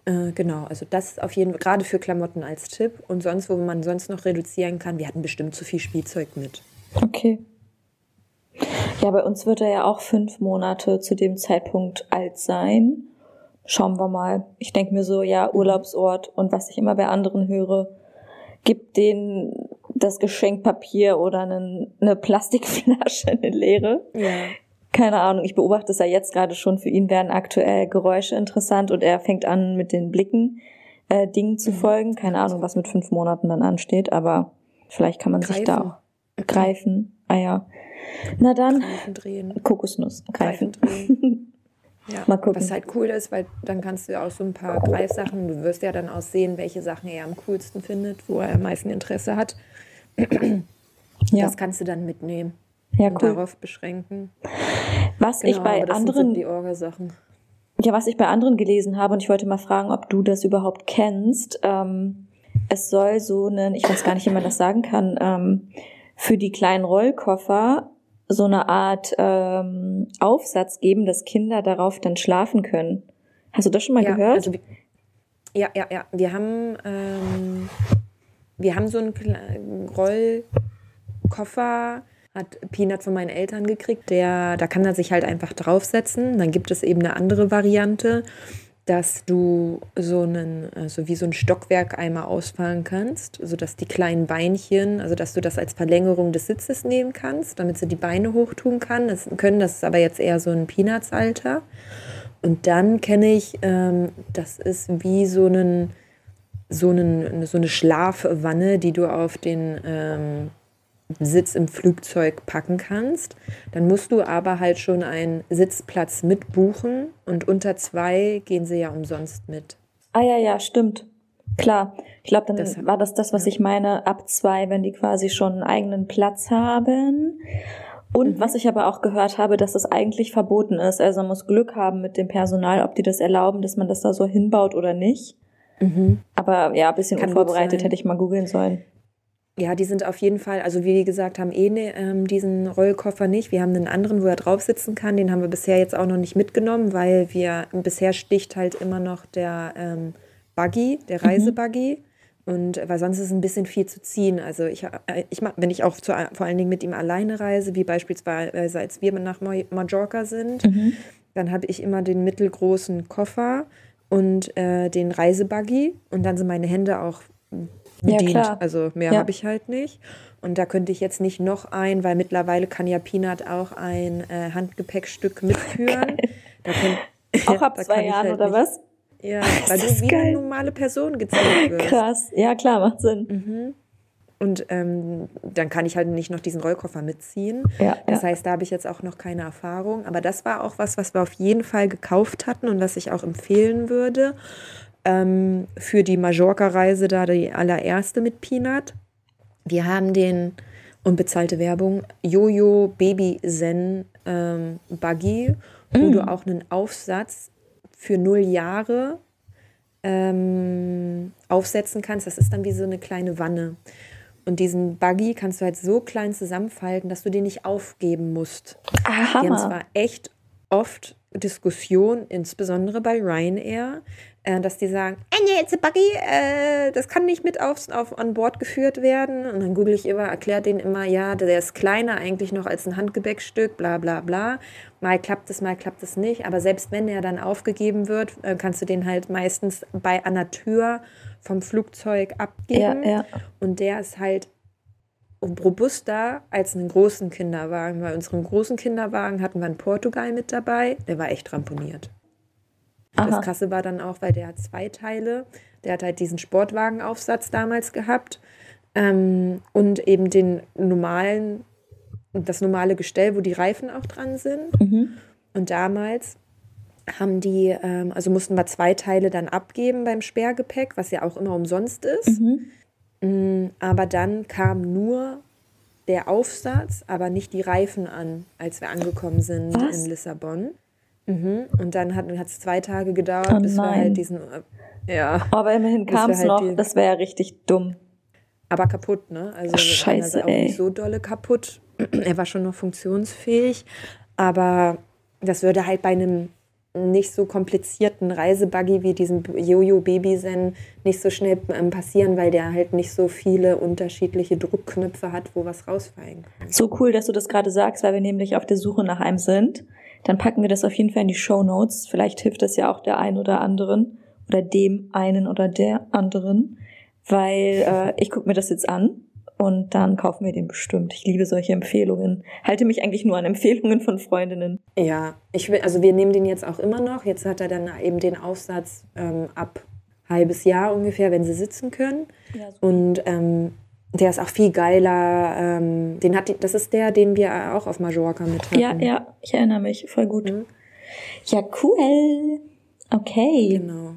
C: Äh, genau, also das auf jeden Fall gerade für Klamotten als Tipp. Und sonst, wo man sonst noch reduzieren kann, wir hatten bestimmt zu viel Spielzeug mit.
B: Okay. Ja, bei uns wird er ja auch fünf Monate zu dem Zeitpunkt alt sein. schauen wir mal. Ich denke mir so, ja, Urlaubsort und was ich immer bei anderen höre, gibt denen das Geschenkpapier oder einen, eine Plastikflasche, eine leere.
C: Ja.
B: Keine Ahnung, ich beobachte es ja jetzt gerade schon. Für ihn werden aktuell Geräusche interessant und er fängt an mit den Blicken äh, Dingen zu folgen. Keine Ahnung, was mit fünf Monaten dann ansteht, aber vielleicht kann man sich da
C: Greifen.
B: auch greifen. Ah ja. Na dann,
C: Greifen drehen.
B: Kokosnuss greifen.
C: Greifen drehen. Ja,
B: Mal gucken.
C: Was halt cool ist, weil dann kannst du ja auch so ein paar Greifsachen, du wirst ja dann auch sehen, welche Sachen er am coolsten findet, wo er am meisten Interesse hat.
B: Ja,
C: Das kannst du dann mitnehmen
B: ja
C: und
B: cool.
C: darauf beschränken.
B: Was ich
C: Genau,
B: bei
C: aber das
B: anderen. Ja, was ich bei anderen gelesen habe, und ich wollte mal fragen, ob du das überhaupt kennst. Ähm, es soll so einen, ich weiß gar nicht, wie man das sagen kann, ähm, für die kleinen Rollkoffer so eine Art ähm, Aufsatz geben, dass Kinder darauf dann schlafen können. Hast du das schon mal
C: ja,
B: gehört?
C: Also, ja, ja, ja. Wir haben, ähm, wir haben so einen Rollkoffer, hat Peanut von meinen Eltern gekriegt. Der, da kann er sich halt einfach draufsetzen. Dann gibt es eben eine andere Variante, dass du so einen, also wie so ein Stockwerk einmal ausfahren kannst, sodass die kleinen Beinchen, also dass du das als Verlängerung des Sitzes nehmen kannst, damit sie die Beine hochtun kann. Das können. Das ist aber jetzt eher so ein Peanuts-Alter. Und dann kenne ich, ähm, das ist wie so, einen, so, einen, so eine Schlafwanne, die du auf den ähm, Sitz im Flugzeug packen kannst. Dann musst du aber halt schon einen Sitzplatz mitbuchen und unter zwei gehen sie ja umsonst mit.
B: ah ja, ja, stimmt. Klar. Ich glaube, dann
C: Das-
B: war das das, was ich meine, ab zwei, wenn die quasi schon einen eigenen Platz haben. Und was ich aber auch gehört habe, dass das eigentlich verboten ist. Also man muss Glück haben mit dem Personal, ob die das erlauben, dass man das da so hinbaut oder nicht. Aber ja, ein bisschen
C: Kann
B: unvorbereitet hätte ich mal googeln sollen.
C: Ja, die sind auf jeden Fall, also wie gesagt, haben eh ne, ähm, diesen Rollkoffer nicht. Wir haben einen anderen, wo er drauf sitzen kann. Den haben wir bisher jetzt auch noch nicht mitgenommen, weil wir bisher sticht halt immer noch der ähm, Buggy, der Reisebuggy. Und weil sonst ist es ein bisschen viel zu ziehen. Also ich, äh, ich mach, wenn ich auch zu, vor allen Dingen mit ihm alleine reise, wie beispielsweise als wir nach Ma- Mallorca sind, dann habe ich immer den mittelgroßen Koffer und äh, den Reisebuggy und dann sind meine Hände auch
B: Ja,
C: bedient.
B: klar.
C: also mehr
B: Ja.
C: habe ich halt nicht. Und da könnte ich jetzt nicht noch ein, weil mittlerweile kann ja Peanut auch ein äh, Handgepäckstück mitführen. Könnt,
B: Auch ab
C: da
B: zwei Jahren
C: halt
B: oder
C: nicht-
B: was?
C: Ja, weil
B: das
C: du wie
B: geil.
C: eine normale Person gezählt wirst.
B: Krass. Ja, klar, macht Sinn.
C: Mhm. Und ähm, dann kann ich halt nicht noch diesen Rollkoffer mitziehen.
B: Ja,
C: Das
B: ja.
C: heißt, da habe ich jetzt auch noch keine Erfahrung. Aber das war auch was, was wir auf jeden Fall gekauft hatten und was ich auch empfehlen würde. Ähm, für die Mallorca-Reise da die allererste mit Peanut. Wir haben den unbezahlte Werbung Jojo Baby Zen ähm, Buggy, wo du auch einen Aufsatz für null Jahre ähm, aufsetzen kannst. Das ist dann wie so eine kleine Wanne. Und diesen Buggy kannst du halt so klein zusammenfalten, dass du den nicht aufgeben musst.
B: Ah,
C: Wir haben zwar echt oft Diskussionen, insbesondere bei Ryanair, äh, dass die sagen, äh, nee, it's a buggy, äh, das kann nicht mit aufs, auf, an Bord geführt werden. Und dann google ich immer, erklärt denen immer, ja, der ist kleiner eigentlich noch als ein Handgepäckstück, bla bla bla. Mal klappt es, mal klappt es nicht. Aber selbst wenn er dann aufgegeben wird, äh, kannst du den halt meistens bei der Tür vom Flugzeug abgeben.
B: Ja, ja.
C: Und der ist halt robuster als einen großen Kinderwagen. Bei unserem großen Kinderwagen hatten wir einen Portugal mit dabei, der war echt ramponiert.
B: Aha.
C: Das Krasse war dann auch, weil der hat zwei Teile. Der hat halt diesen Sportwagenaufsatz damals gehabt ähm, und eben den normalen, das normale Gestell, wo die Reifen auch dran sind. Und damals haben die, ähm, also mussten wir zwei Teile dann abgeben beim Sperrgepäck, was ja auch immer umsonst ist. Mm, Aber dann kam nur der Aufsatz, aber nicht die Reifen an, als wir angekommen sind
B: Was?
C: in Lissabon. Mhm. Und dann hat es zwei Tage gedauert,
B: Oh
C: bis wir halt diesen, äh, ja,
B: Aber immerhin kam es
C: halt
B: noch. Das wäre ja richtig dumm.
C: aber kaputt, ne? Also
B: Ach, scheiße,
C: also auch
B: ey.
C: nicht so dolle kaputt. er war schon noch funktionsfähig, aber das würde halt bei einem nicht so komplizierten Reisebuggy wie diesem Jojo Baby Zen nicht so schnell ähm, passieren, weil der halt nicht so viele unterschiedliche Druckknöpfe hat, wo was rausfallen kann.
B: So cool, dass du das gerade sagst, weil wir nämlich auf der Suche nach einem sind, dann packen wir das auf jeden Fall in die Show Notes. Vielleicht hilft das ja auch der einen oder anderen oder dem einen oder der anderen, weil äh, ich gucke mir das jetzt an und dann kaufen wir den bestimmt. Ich liebe solche Empfehlungen. Halte mich eigentlich nur an Empfehlungen von Freundinnen.
C: Ja, ich will, also wir nehmen den jetzt auch immer noch. Jetzt hat er dann eben den Aufsatz ähm, ab halbes Jahr ungefähr, wenn sie sitzen können.
B: Ja.
C: Und ähm, der ist auch viel geiler. Ähm, den hat, die- das ist der, den wir auch auf Mallorca mit hatten.
B: Ja, ja, ich erinnere mich. Voll gut.
C: Mhm.
B: Ja, cool. Okay.
C: Genau.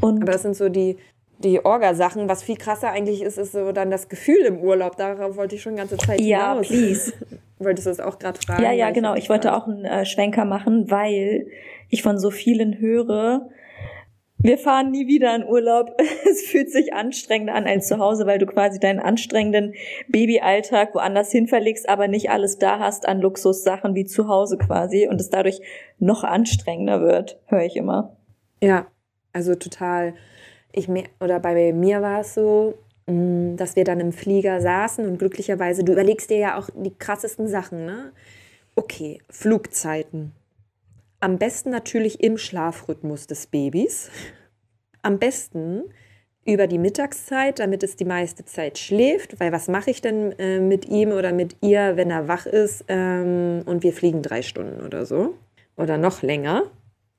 B: Und
C: Aber das sind so die, die Orga-Sachen. Was viel krasser eigentlich ist, ist so dann das Gefühl im Urlaub. Darauf wollte ich schon die ganze Zeit
B: ja,
C: hinaus.
B: please.
C: Wolltest du das auch gerade fragen?
B: Ja, ja, genau. Ich wollte auch einen äh, Schwenker machen, weil ich von so vielen höre, wir fahren nie wieder in Urlaub. Es fühlt sich anstrengender an als zu Hause, weil du quasi deinen anstrengenden Babyalltag woanders hin verlegst, aber nicht alles da hast an Luxussachen wie zu Hause quasi und es dadurch noch anstrengender wird, höre ich immer.
C: Ja, also total. Ich mer- oder bei mir war es so, mh, dass wir dann im Flieger saßen und glücklicherweise, du überlegst dir ja auch die krassesten Sachen, ne? Okay, Flugzeiten. Am besten natürlich im Schlafrhythmus des Babys. Am besten über die Mittagszeit, damit es die meiste Zeit schläft, weil was mache ich denn äh, mit ihm oder mit ihr, wenn er wach ist ähm, und wir fliegen drei Stunden oder so oder noch länger.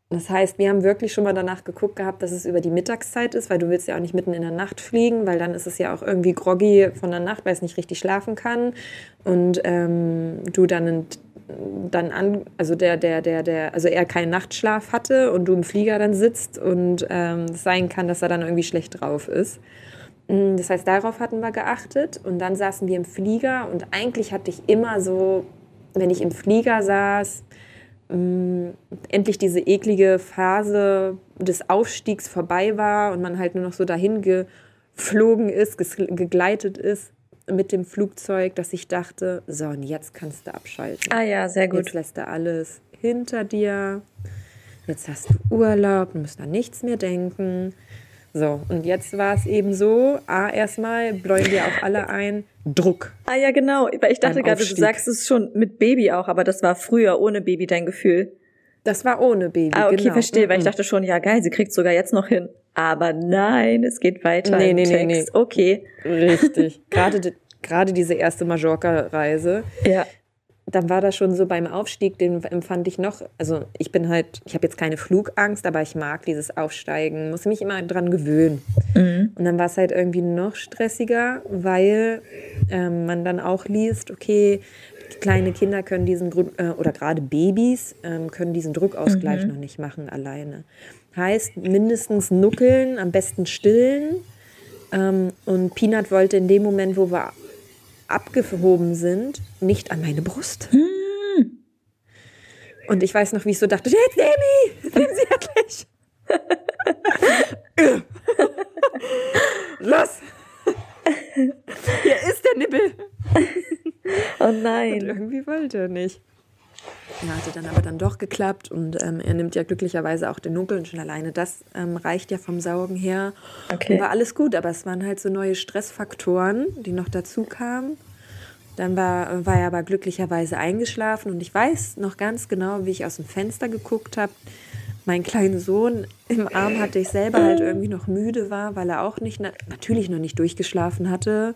C: Das heißt, wir haben wirklich schon mal danach geguckt gehabt, dass es über die Mittagszeit ist, weil du willst ja auch nicht mitten in der Nacht fliegen, weil dann ist es ja auch irgendwie groggy von der Nacht, weil es nicht richtig schlafen kann und ähm, du dann dann an, also der, der, der, der, also er keinen Nachtschlaf hatte und du im Flieger dann sitzt und ähm, sein kann, dass er dann irgendwie schlecht drauf ist. Mm, Das heißt, darauf hatten wir geachtet und dann saßen wir im Flieger und eigentlich hatte ich immer so, wenn ich im Flieger saß, mh, endlich diese eklige Phase des Aufstiegs vorbei war und man halt nur noch so dahin geflogen ist, gegleitet ist mit dem Flugzeug, dass ich dachte, so, und jetzt kannst du abschalten.
B: Ah ja, sehr gut.
C: Jetzt lässt du alles hinter dir. Jetzt hast du Urlaub, du musst an nichts mehr denken. So, und jetzt war es eben so, A, erstmal bläuen wir auch alle ein, Druck.
B: Ah ja, genau. Weil ich dachte gerade, du sagst es schon mit Baby auch, aber das war früher ohne Baby dein Gefühl.
C: Das war ohne Baby,
B: Ah, okay,
C: genau.
B: verstehe, weil ich
C: Mhm.
B: dachte schon, ja geil, sie kriegt sogar jetzt noch hin. Aber nein, es geht weiter
C: Nee,
B: im
C: nee, nee,
B: Text. Okay,
C: Richtig. gerade, gerade diese erste Mallorca-Reise,
B: ja.
C: Dann war das schon so beim Aufstieg, den empfand ich noch, also ich bin halt, ich habe jetzt keine Flugangst, aber ich mag dieses Aufsteigen, muss mich immer dran gewöhnen.
B: Mhm.
C: Und dann war es halt irgendwie noch stressiger, weil ähm, man dann auch liest, okay, kleine Kinder können diesen äh, oder gerade Babys ähm, können diesen Druckausgleich noch nicht machen alleine. Heißt, mindestens nuckeln, am besten stillen. Ähm, und Peanut wollte in dem Moment, wo wir abgehoben sind, nicht an meine Brust. Und ich weiß noch, wie ich so dachte, jetzt Demi, nimm sie endlich. Los! Hier ist der Nippel.
B: Oh
C: Und
B: nein.
C: irgendwie wollte er nicht. Ja, hatte dann aber dann doch geklappt und ähm, er nimmt ja glücklicherweise auch den Nuckel und schon alleine das ähm, reicht ja vom Saugen her.
B: Okay.
C: Und war alles gut, aber es waren halt so neue Stressfaktoren, die noch dazu kamen. Dann war, war er aber glücklicherweise eingeschlafen und ich weiß noch ganz genau, wie ich aus dem Fenster geguckt habe. Mein kleiner Sohn im Arm hatte ich selber halt irgendwie noch müde war, weil er auch nicht, na- natürlich noch nicht durchgeschlafen hatte,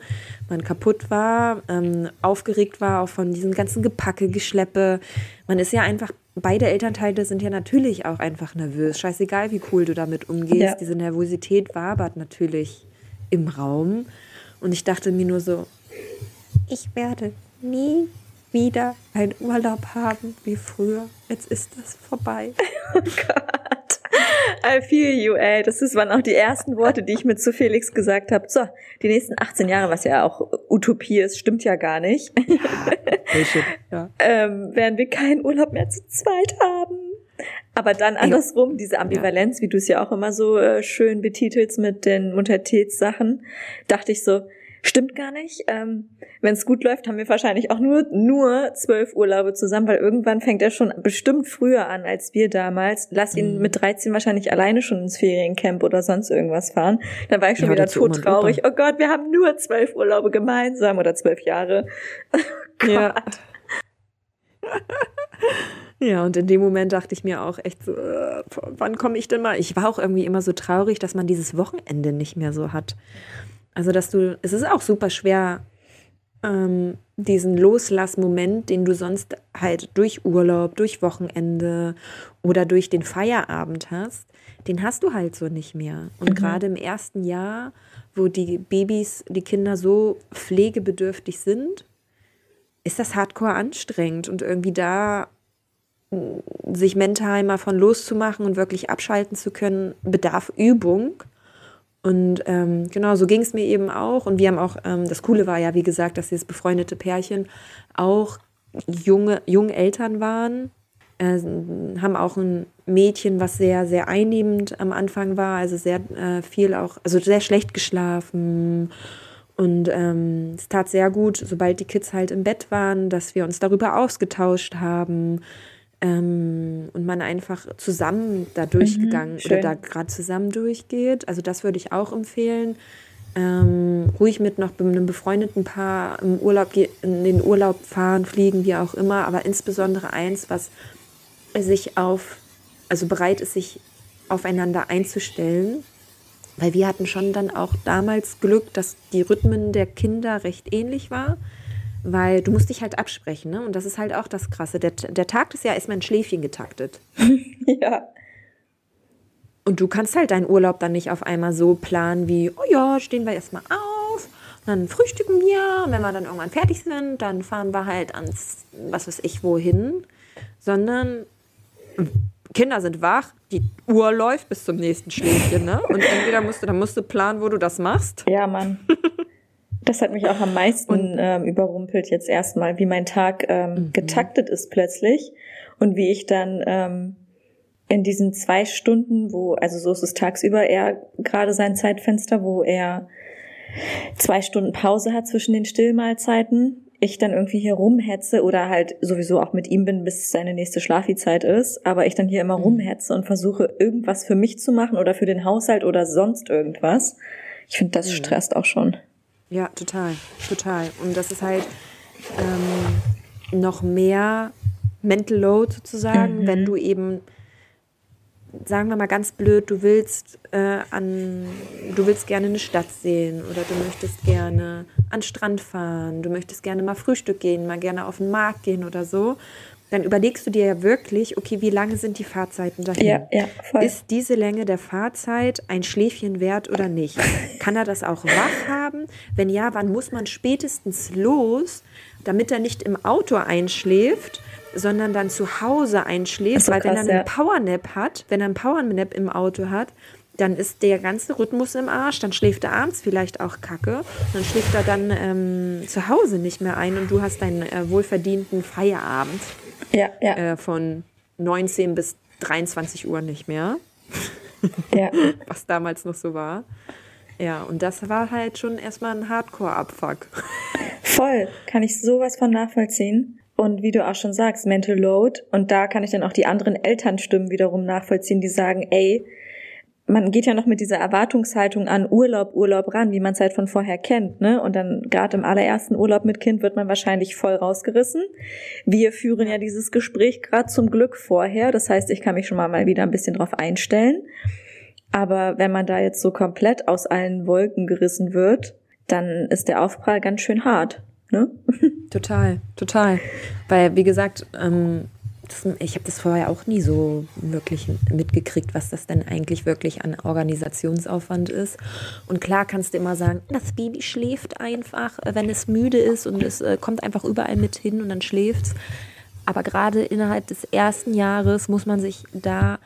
C: man kaputt war, ähm, aufgeregt war auch von diesem ganzen Gepacke, Geschleppe. Man ist ja einfach, beide Elternteile sind ja natürlich auch einfach nervös. Scheißegal, wie cool du damit umgehst.
B: Ja.
C: Diese Nervosität wabert natürlich im Raum. Und ich dachte mir nur so, ich werde nie wieder einen Urlaub haben wie früher. Jetzt ist das vorbei.
B: I feel you, ey. Das ist, waren auch die ersten Worte, die ich mit zu Felix gesagt habe. So, die nächsten 18 Jahre, was ja auch Utopie ist, stimmt ja gar nicht,
C: Ja.
B: ähm, werden wir keinen Urlaub mehr zu zweit haben. Aber dann andersrum, diese Ambivalenz, wie du es ja auch immer so äh, schön betitelst mit den Muttertätssachen, dachte ich so, stimmt gar nicht. Ähm, Wenn es gut läuft, haben wir wahrscheinlich auch nur nur zwölf Urlaube zusammen, weil irgendwann fängt er schon bestimmt früher an als wir damals. Lass ihn
C: Mhm.
B: mit 13 wahrscheinlich alleine schon ins Feriencamp oder sonst irgendwas fahren. Dann war ich schon
C: Ja,
B: wieder todtraurig. Oh Gott, wir haben nur zwölf Urlaube gemeinsam oder zwölf Jahre.
C: Ja. Ja, und in dem Moment dachte ich mir auch echt so, äh, wann komme ich denn mal? Ich war auch irgendwie immer so traurig, dass man dieses Wochenende nicht mehr so hat. Also, dass du, es ist auch super schwer, ähm, diesen Loslassmoment, den du sonst halt durch Urlaub, durch Wochenende oder durch den Feierabend hast, den hast du halt so nicht mehr. Und gerade im ersten Jahr, wo die Babys, die Kinder so pflegebedürftig sind, ist das hardcore anstrengend und irgendwie da sich mental mal von loszumachen und wirklich abschalten zu können, bedarf Übung. Und ähm, genau, so ging es mir eben auch. Und wir haben auch, ähm, das Coole war ja, wie gesagt, dass dieses befreundete Pärchen auch junge, junge Eltern waren. Äh, haben auch ein Mädchen, was sehr, sehr einnehmend am Anfang war, also sehr äh, viel auch, also sehr schlecht geschlafen. Und ähm, es tat sehr gut, sobald die Kids halt im Bett waren, dass wir uns darüber ausgetauscht haben ähm, und man einfach zusammen da durchgegangen oder
B: schön.
C: da gerade zusammen durchgeht. Also das würde ich auch empfehlen. Ähm, ruhig mit noch einem befreundeten Paar im Urlaub in den Urlaub fahren, fliegen, wie auch immer, aber insbesondere eins, was sich auf, also bereit ist, sich aufeinander einzustellen. Weil wir hatten schon dann auch damals Glück, dass die Rhythmen der Kinder recht ähnlich war. Weil du musst dich halt absprechen, ne? Und das ist halt auch das Krasse. Der, der Tag ist ja erstmal ein Schläfchen getaktet.
B: Ja.
C: Und du kannst halt deinen Urlaub dann nicht auf einmal so planen wie, oh ja, stehen wir erstmal auf, dann frühstücken wir, und wenn wir dann irgendwann fertig sind, dann fahren wir halt ans, was weiß ich, wohin. Sondern Kinder sind wach, die Uhr läuft bis zum nächsten Schläfchen, ne? Und entweder musst du, dann musst du planen, wo du das machst.
B: Ja, Mann. Das hat mich auch am meisten ähm, überrumpelt jetzt erstmal, wie mein Tag ähm, getaktet ist plötzlich und wie ich dann ähm, in diesen zwei Stunden, wo, also so ist es tagsüber eher gerade sein Zeitfenster, wo er zwei Stunden Pause hat zwischen den Stillmahlzeiten, ich dann irgendwie hier rumhetze oder halt sowieso auch mit ihm bin, bis seine nächste Schlafizeit ist, aber ich dann hier immer rumhetze und versuche irgendwas für mich zu machen oder für den Haushalt oder sonst irgendwas. Ich finde, das stresst auch schon.
C: Ja, total, total. Und das ist halt ähm, noch mehr Mental Load sozusagen, wenn du eben, sagen wir mal ganz blöd, du willst äh, an, du willst gerne eine Stadt sehen oder du möchtest gerne an den Strand fahren, du möchtest gerne mal Frühstück gehen, mal gerne auf den Markt gehen oder so. Dann überlegst du dir ja wirklich, okay, wie lange sind die Fahrzeiten dahin?
B: Ja, ja, voll.
C: Ist diese Länge der Fahrzeit ein Schläfchen wert oder nicht? Kann er das auch wach haben? Wenn ja, wann muss man spätestens los, damit er nicht im Auto einschläft, sondern dann zu Hause einschläft?
B: So,
C: Weil wenn er
B: krass,
C: einen
B: ja.
C: Powernap hat, wenn er einen Powernap im Auto hat, dann ist der ganze Rhythmus im Arsch, dann schläft er abends vielleicht auch kacke, dann schläft er dann ähm, zu Hause nicht mehr ein und du hast deinen äh, wohlverdienten Feierabend
B: Ja, ja,
C: äh, von 19 bis 23 Uhr nicht mehr,
B: ja.
C: was damals noch so war. Ja, und das war halt schon erstmal ein Hardcore-Abfuck.
B: Voll, kann ich sowas von nachvollziehen. Und wie du auch schon sagst, Mental Load. Und da kann ich dann auch die anderen Elternstimmen wiederum nachvollziehen, die sagen, ey, man geht ja noch mit dieser Erwartungshaltung an Urlaub, Urlaub ran, wie man es halt von vorher kennt, ne? Und dann gerade im allerersten Urlaub mit Kind wird man wahrscheinlich voll rausgerissen. Wir führen ja dieses Gespräch gerade zum Glück vorher. Das heißt, ich kann mich schon mal, mal wieder ein bisschen drauf einstellen. Aber wenn man da jetzt so komplett aus allen Wolken gerissen wird, dann ist der Aufprall ganz schön hart. Ne?
C: Total, total. Weil, wie gesagt, ähm, ich habe das vorher auch nie so wirklich mitgekriegt, was das denn eigentlich wirklich an Organisationsaufwand ist. Und klar kannst du immer sagen, das Baby schläft einfach, äh, wenn es müde ist und es äh, kommt einfach überall mit hin und dann schläft's. Aber gerade innerhalb des ersten Jahres muss man sich da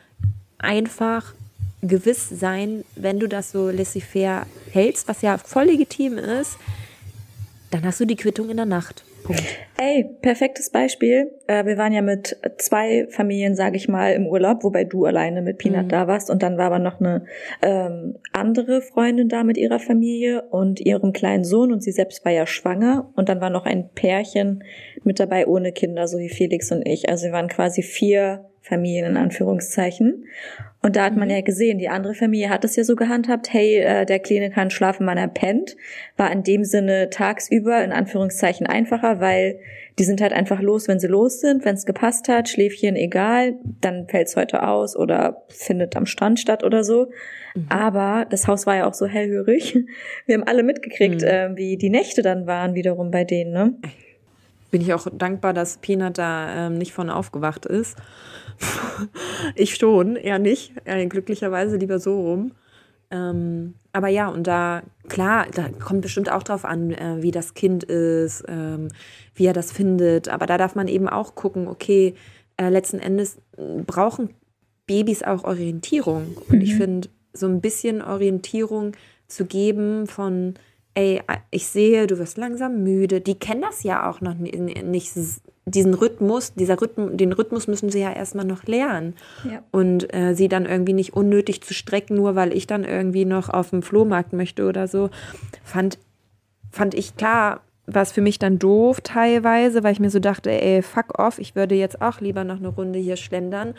C: einfach gewiss sein, wenn du das so laissez-faire hältst, was ja voll legitim ist, dann hast du die Quittung in der Nacht. Punkt.
B: Ey, perfektes Beispiel. Äh, wir waren ja mit zwei Familien, sage ich mal, im Urlaub, wobei du alleine mit Peanut da warst und dann war aber noch eine ähm, andere Freundin da mit ihrer Familie und ihrem kleinen Sohn und sie selbst war ja schwanger und dann war noch ein Pärchen mit dabei ohne Kinder, so wie Felix und ich. Also wir waren quasi vier Familien in Anführungszeichen. Und da hat man ja gesehen, die andere Familie hat es ja so gehandhabt, hey, äh, der Kleine kann schlafen, wann er pennt. War in dem Sinne tagsüber in Anführungszeichen einfacher, weil die sind halt einfach los, wenn sie los sind. Wenn es gepasst hat, Schläfchen egal, dann fällt's heute aus oder findet am Strand statt oder so. Aber das Haus war ja auch so hellhörig. Wir haben alle mitgekriegt,
C: Mhm.
B: äh, wie die Nächte dann waren wiederum bei denen, ne?
C: Bin ich auch dankbar, dass Peanut da ähm, nicht von aufgewacht ist. ich schon, eher nicht. Äh, glücklicherweise lieber so rum. Ähm, aber ja, und da, klar, da kommt bestimmt auch drauf an, äh, wie das Kind ist, ähm, wie er das findet. Aber da darf man eben auch gucken, okay, äh, letzten Endes brauchen Babys auch Orientierung. Und ich finde, so ein bisschen Orientierung zu geben von, ey, ich sehe, du wirst langsam müde. Die kennen das ja auch noch ni- nicht, diesen Rhythmus, dieser Rhythmus, den Rhythmus müssen sie ja erstmal noch lernen.
B: Ja.
C: Und äh, sie dann irgendwie nicht unnötig zu strecken, nur weil ich dann irgendwie noch auf dem Flohmarkt möchte oder so, fand, fand ich klar, war es für mich dann doof teilweise, weil ich mir so dachte, ey, fuck off, ich würde jetzt auch lieber noch eine Runde hier schlendern.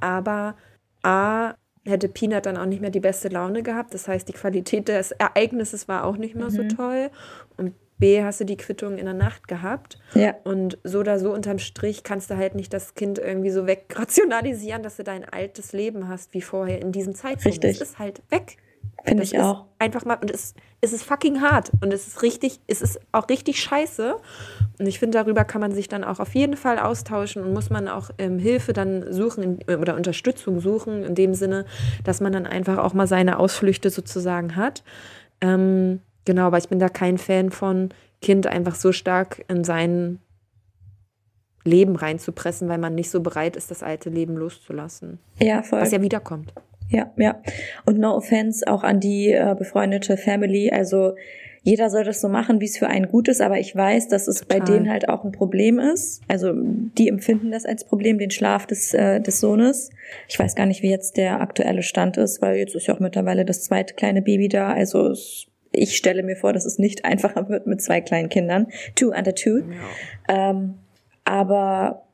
C: Aber A, hätte Peanut dann auch nicht mehr die beste Laune gehabt. Das heißt, die Qualität des Ereignisses war auch nicht mehr so toll. Und B, hast du die Quittung in der Nacht gehabt.
B: Ja.
C: Und so oder so unterm Strich kannst du halt nicht das Kind irgendwie so wegrationalisieren, dass du dein altes Leben hast wie vorher in diesem Zeitpunkt.
B: Richtig.
C: Es ist halt weg.
B: Finde ich auch.
C: Einfach mal, und es, es ist fucking hart. Und es ist richtig, es ist auch richtig scheiße. Und ich finde, darüber kann man sich dann auch auf jeden Fall austauschen und muss man auch ähm, Hilfe dann suchen in, oder Unterstützung suchen, in dem Sinne, dass man dann einfach auch mal seine Ausflüchte sozusagen hat. Ähm, genau, aber ich bin da kein Fan von, Kind einfach so stark in sein Leben reinzupressen, weil man nicht so bereit ist, das alte Leben loszulassen.
B: Ja, voll.
C: Was ja wiederkommt.
B: Ja, ja. Und no offense auch an die äh, befreundete Family. Also jeder soll das so machen, wie es für einen gut ist, aber ich weiß, dass es bei
C: Total.
B: denen halt auch ein Problem ist. Also die empfinden das als Problem, den Schlaf des, äh, des Sohnes. Ich weiß gar nicht, wie jetzt der aktuelle Stand ist, weil jetzt ist ja auch mittlerweile das zweite kleine Baby da. Also es, ich stelle mir vor, dass es nicht einfacher wird mit zwei kleinen Kindern. Two under two. Ähm, aber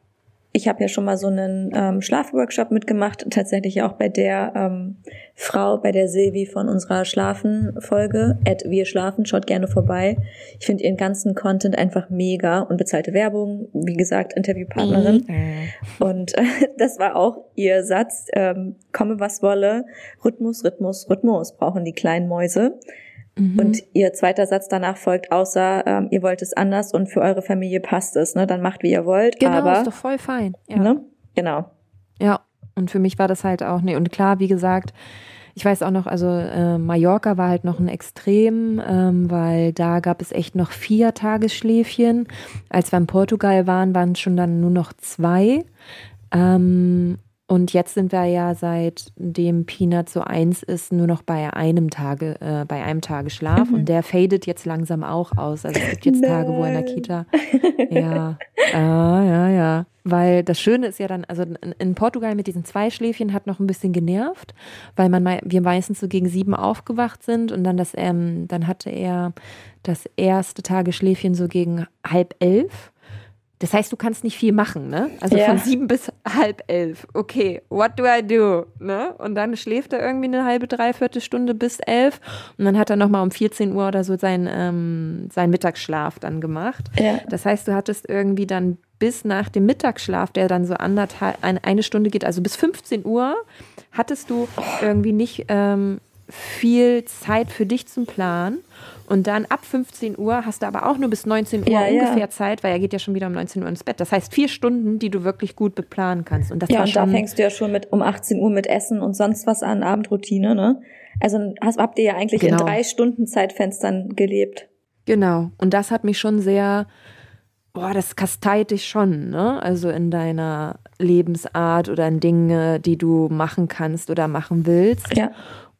B: ich habe ja schon mal so einen ähm, Schlafworkshop mitgemacht, tatsächlich auch bei der ähm, Frau, bei der Silvi von unserer Schlafen-Folge, at Wir Schlafen, schaut gerne vorbei. Ich finde ihren ganzen Content einfach mega und bezahlte Werbung, wie gesagt, Interviewpartnerin. Und äh, das war auch ihr Satz, ähm, komme was wolle, Rhythmus, Rhythmus, Rhythmus brauchen die kleinen Mäuse. Und ihr zweiter Satz danach folgt, außer ähm, ihr wollt es anders und für eure Familie passt es, ne? Dann macht wie ihr wollt.
F: Genau,
B: aber,
F: ist doch voll fein. Ja.
B: ne? Genau.
F: Ja, und für mich war das halt auch, nee, und klar, wie gesagt, ich weiß auch noch, also äh, Mallorca war halt noch ein Extrem, ähm, weil da gab es echt noch vier Tagesschläfchen. Als wir in Portugal waren, waren es schon dann nur noch zwei. Ähm, und jetzt sind wir ja seitdem Peanut so eins ist, nur noch bei einem Tage, äh, bei einem Tagesschlaf. Und der fadet jetzt langsam auch aus. Also es gibt jetzt Tage, wo in der
B: Nein.
F: Kita. Ja, ah, ja, ja. Weil das Schöne ist ja dann, also in, Portugal mit diesen zwei Schläfchen hat noch ein bisschen genervt, weil man wir meistens so gegen sieben aufgewacht sind und dann das, ähm, dann hatte er das erste Tagesschläfchen so gegen halb elf. Das heißt, du kannst nicht viel machen, ne? Also
B: Ja.
F: von sieben bis halb elf. Okay, what do I do? Ne? Und dann schläft er irgendwie eine halbe, dreiviertel Stunde bis elf. Und dann hat er nochmal um 14 Uhr oder so seinen, ähm, seinen Mittagsschlaf dann gemacht.
B: Ja.
F: Das heißt, du hattest irgendwie dann bis nach dem Mittagsschlaf, der dann so anderthalb, eine, eine Stunde geht, also bis 15 Uhr, hattest du irgendwie nicht ähm, viel Zeit für dich zum Plan. Und dann ab 15 Uhr hast du aber auch nur bis 19 Uhr
B: Ja, ja.
F: ungefähr Zeit, weil er geht ja schon wieder um 19 Uhr ins Bett. Das heißt vier Stunden, die du wirklich gut beplanen kannst. Und das
B: Ja, und da fängst du ja schon mit um 18 Uhr mit Essen und sonst was an, Abendroutine, ne? Also hast, habt ihr ja eigentlich in
F: Genau.
B: drei Stunden Zeitfenstern gelebt.
F: Genau. Und das hat mich schon sehr, boah, das kasteit dich schon, ne? Also in deiner Lebensart oder in Dinge, die du machen kannst oder machen willst.
B: Ja.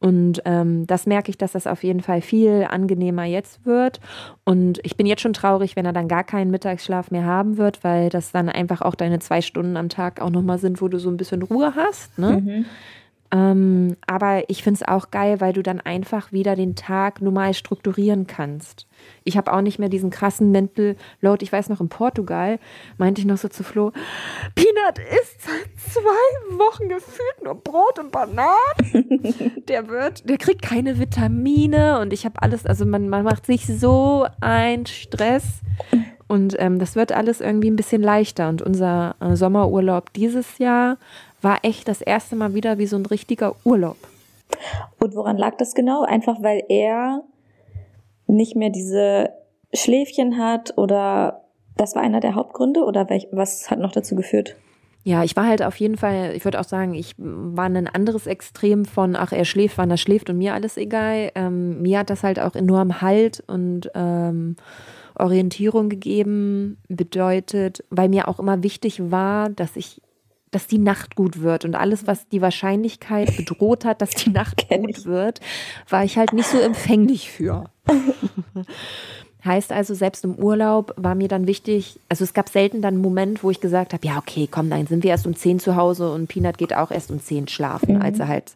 F: Und ähm, das merke ich, dass das auf jeden Fall viel angenehmer jetzt wird. Und ich bin jetzt schon traurig, wenn er dann gar keinen Mittagsschlaf mehr haben wird, weil das dann einfach auch deine zwei Stunden am Tag auch nochmal sind, wo du so ein bisschen Ruhe hast. Ne?
C: Ähm, aber ich finde es auch geil, weil du dann einfach wieder den Tag normal strukturieren kannst. Ich habe auch nicht mehr diesen krassen Mental Load. Ich weiß noch, in Portugal meinte ich noch so zu Flo, Peanut isst seit zwei Wochen gefühlt nur Brot und Bananen. der wird, der kriegt keine Vitamine und ich habe alles, also man, man macht sich so ein Stress. Und ähm, das wird alles irgendwie ein bisschen leichter. Und unser äh, Sommerurlaub dieses Jahr war echt das erste Mal wieder wie so ein richtiger Urlaub.
B: Und woran lag das genau? Einfach weil er nicht mehr diese Schläfchen hat oder das war einer der Hauptgründe oder welch, was hat noch dazu geführt?
C: Ja, ich war halt auf jeden Fall, ich würde auch sagen, ich war ein anderes Extrem von, ach, er schläft, wann er schläft und mir alles egal. Ähm, mir hat das halt auch enorm Halt und ähm, Orientierung gegeben, bedeutet, weil mir auch immer wichtig war, dass ich dass die Nacht gut wird und alles, was die Wahrscheinlichkeit bedroht hat, dass die Nacht gut wird, war ich halt nicht so empfänglich für. heißt also, selbst im Urlaub war mir dann wichtig, also es gab selten dann einen Moment, wo ich gesagt habe, ja, okay, komm, dann sind wir erst um zehn zu Hause und Peanut geht auch erst um zehn schlafen, mhm. als er halt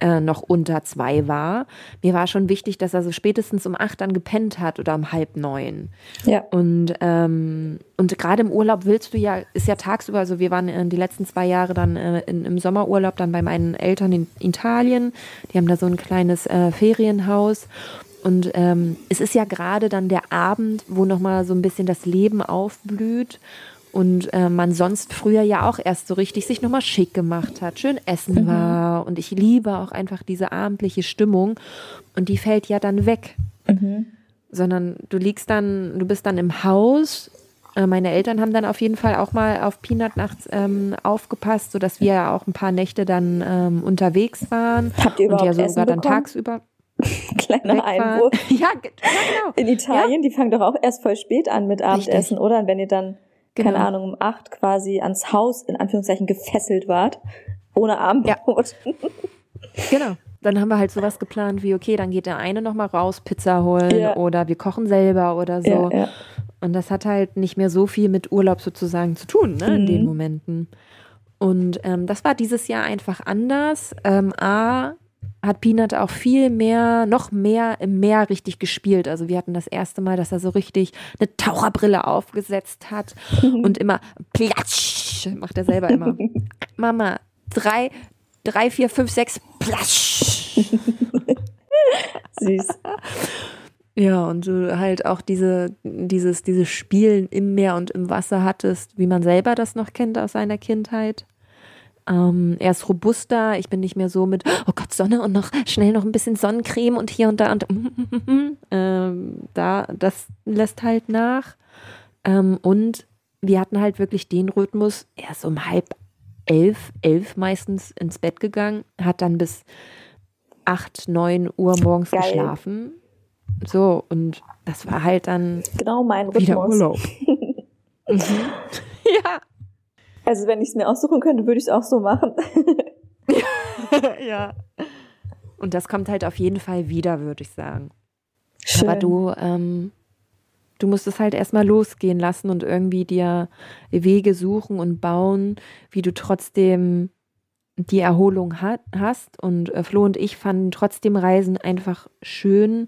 C: äh, noch unter zwei war. Mir war schon wichtig, dass er so spätestens um acht dann gepennt hat oder um halb neun.
B: Ja.
C: Und, ähm, und gerade im Urlaub willst du ja, ist ja tagsüber, also wir waren äh, die letzten zwei Jahre dann äh, in, im Sommerurlaub dann bei meinen Eltern in Italien. Die haben da so ein kleines äh, Ferienhaus. Und ähm, es ist ja gerade dann der Abend, wo nochmal so ein bisschen das Leben aufblüht und äh, man sonst früher ja auch erst so richtig sich nochmal schick gemacht hat, schön essen mhm. war und ich liebe auch einfach diese abendliche Stimmung und die fällt ja dann weg. Mhm. Sondern du liegst dann, du bist dann im Haus. Äh, meine Eltern haben dann auf jeden Fall auch mal auf Peanut nachts ähm, aufgepasst, sodass wir ja auch ein paar Nächte dann ähm, unterwegs waren.
B: Habt ihr überhaupt
C: und ja
B: sogar
C: dann tagsüber.
B: Kleiner Einwurf.
C: Ja, ja, genau.
B: In Italien, ja. die fangen doch auch erst voll spät an mit Abendessen, Richtig. oder? Und wenn ihr dann genau. keine Ahnung, um acht quasi ans Haus in Anführungszeichen gefesselt wart, ohne Abendbrot.
C: Ja. genau. Dann haben wir halt sowas geplant wie, okay, dann geht der eine nochmal raus, Pizza holen ja. oder wir kochen selber oder so. Ja, Und das hat halt nicht mehr so viel mit Urlaub sozusagen zu tun, ne, in den mhm. Momenten. Und ähm, das war dieses Jahr einfach anders. Ähm, A, hat Peanut auch viel mehr, noch mehr im Meer richtig gespielt. Also wir hatten das erste Mal, dass er so richtig eine Taucherbrille aufgesetzt hat und immer platsch, macht er selber immer. Mama, drei, drei, vier, fünf, sechs, platsch.
B: Süß.
C: Ja, und du halt auch diese, dieses, dieses Spielen im Meer und im Wasser hattest, wie man selber das noch kennt aus seiner Kindheit. Ähm, er ist robuster, ich bin nicht mehr so mit, oh Gott, Sonne und noch schnell noch ein bisschen Sonnencreme und hier und da und ähm, da, das lässt halt nach. Ähm, und wir hatten halt wirklich den Rhythmus, er ist um halb elf, elf meistens ins Bett gegangen, hat dann bis acht, neun Uhr morgens Geil. geschlafen. So, und das war halt dann
B: genau mein Rhythmus.
C: wieder Urlaub. mhm. Ja.
B: Also wenn ich es mir aussuchen könnte, würde ich es auch so machen.
C: ja. Und das kommt halt auf jeden Fall wieder, würde ich sagen. Schön. Aber du, ähm, du musst es halt erstmal losgehen lassen und irgendwie dir Wege suchen und bauen, wie du trotzdem die Erholung hat, hast. Und äh, Flo und ich fanden trotzdem Reisen einfach schön,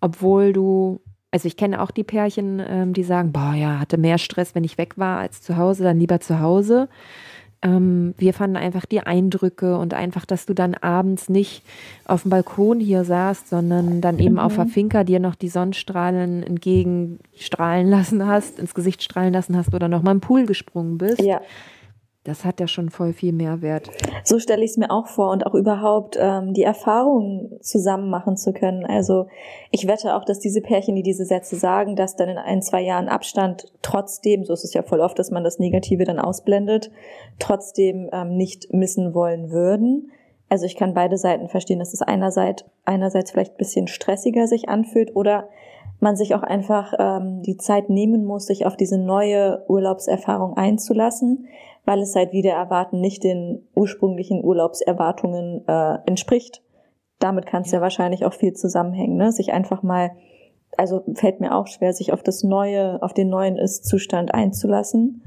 C: obwohl du also ich kenne auch die Pärchen, ähm, die sagen, boah, ja, hatte mehr Stress, wenn ich weg war als zu Hause, dann lieber zu Hause. Ähm, wir fanden einfach die Eindrücke und einfach, dass du dann abends nicht auf dem Balkon hier saßt, sondern dann eben mhm. auf der Finca dir noch die Sonnenstrahlen entgegenstrahlen lassen hast, ins Gesicht strahlen lassen hast oder noch mal im Pool gesprungen bist.
B: Ja.
C: Das hat ja schon voll viel Mehrwert.
B: So stelle ich es mir auch vor und auch überhaupt ähm, die Erfahrungen zusammen machen zu können. Also ich wette auch, dass diese Pärchen, die diese Sätze sagen, dass dann in ein, zwei Jahren Abstand trotzdem, so ist es ja voll oft, dass man das Negative dann ausblendet, trotzdem ähm, nicht missen wollen würden. Also ich kann beide Seiten verstehen, dass es einerseits, einerseits vielleicht ein bisschen stressiger sich anfühlt oder man sich auch einfach ähm, die Zeit nehmen muss, sich auf diese neue Urlaubserfahrung einzulassen weil es seit wieder erwarten nicht den ursprünglichen Urlaubserwartungen äh, entspricht. Damit kann es ja. ja wahrscheinlich auch viel zusammenhängen, ne? Sich einfach mal, also fällt mir auch schwer, sich auf das neue, auf den neuen Ist-Zustand einzulassen.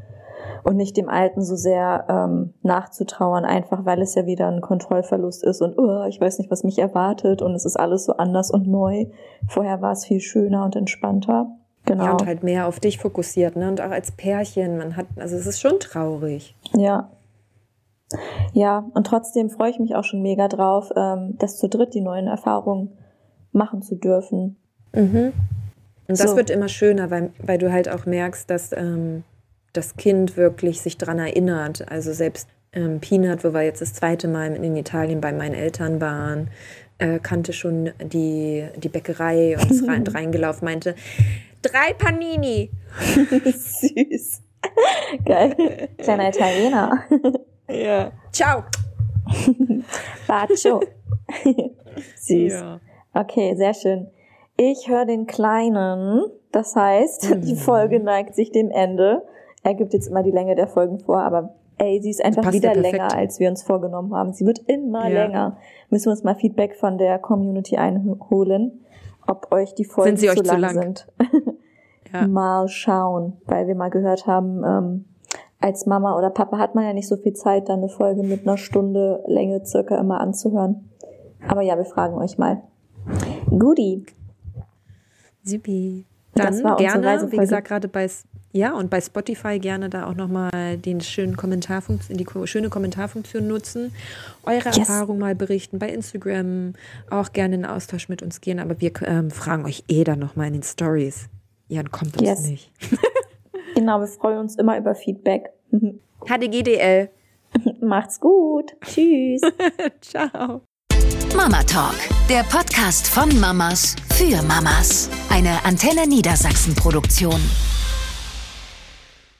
B: Und nicht dem Alten so sehr ähm, nachzutrauern, einfach weil es ja wieder ein Kontrollverlust ist und oh, ich weiß nicht, was mich erwartet und es ist alles so anders und neu. Vorher war es viel schöner und entspannter. Genau.
C: Ja, und halt mehr auf dich fokussiert, ne? Und auch als Pärchen, man hat, also es ist schon traurig.
B: Ja. Ja, und trotzdem freue ich mich auch schon mega drauf, ähm, das zu dritt die neuen Erfahrungen machen zu dürfen.
C: Mhm. Und das
B: So.
C: wird immer schöner, weil, weil du halt auch merkst, dass ähm, das Kind wirklich sich dran erinnert. Also selbst ähm, Peanut, wo wir jetzt das zweite Mal in Italien bei meinen Eltern waren, äh, kannte schon die, die Bäckerei und ist rein, reingelaufen, meinte, drei Panini.
B: Süß. Geil. Kleiner Italiener.
C: Ja. Ciao.
B: Bacio. Süß. Okay, sehr schön. Ich höre den Kleinen. Das heißt, die Folge neigt sich dem Ende. Er gibt jetzt immer die Länge der Folgen vor, aber ey, sie ist einfach wieder
C: ja
B: länger, als wir uns vorgenommen haben. Sie wird immer
C: Ja.
B: länger. Müssen wir uns mal Feedback von der Community einholen, ob euch die Folgen
C: Sind sie euch
B: zu
C: zu
B: lang,
C: lang?
B: sind.
C: Ja.
B: Mal schauen, weil wir mal gehört haben, ähm, als Mama oder Papa hat man ja nicht so viel Zeit, dann eine Folge mit einer Stunde Länge circa immer anzuhören. Aber ja, wir fragen euch mal. Goodie.
C: Supi.
B: Das
C: Dann
B: war unsere
C: gerne, wie gesagt, gerade bei ja und bei Spotify gerne da auch nochmal den schönen Kommentarfunktion, die schöne Kommentarfunktion nutzen, eure
B: Yes.
C: Erfahrungen mal berichten, bei Instagram auch gerne in Austausch mit uns gehen, aber wir ähm, fragen euch eh dann nochmal in den Stories. Jan kommt uns
B: Yes.
C: nicht.
B: Genau, wir freuen uns immer über Feedback.
C: HDGDL.
B: Macht's gut. Tschüss.
C: Ciao.
A: Mama Talk, der Podcast von Mamas für Mamas. Eine Antenne Niedersachsen Produktion.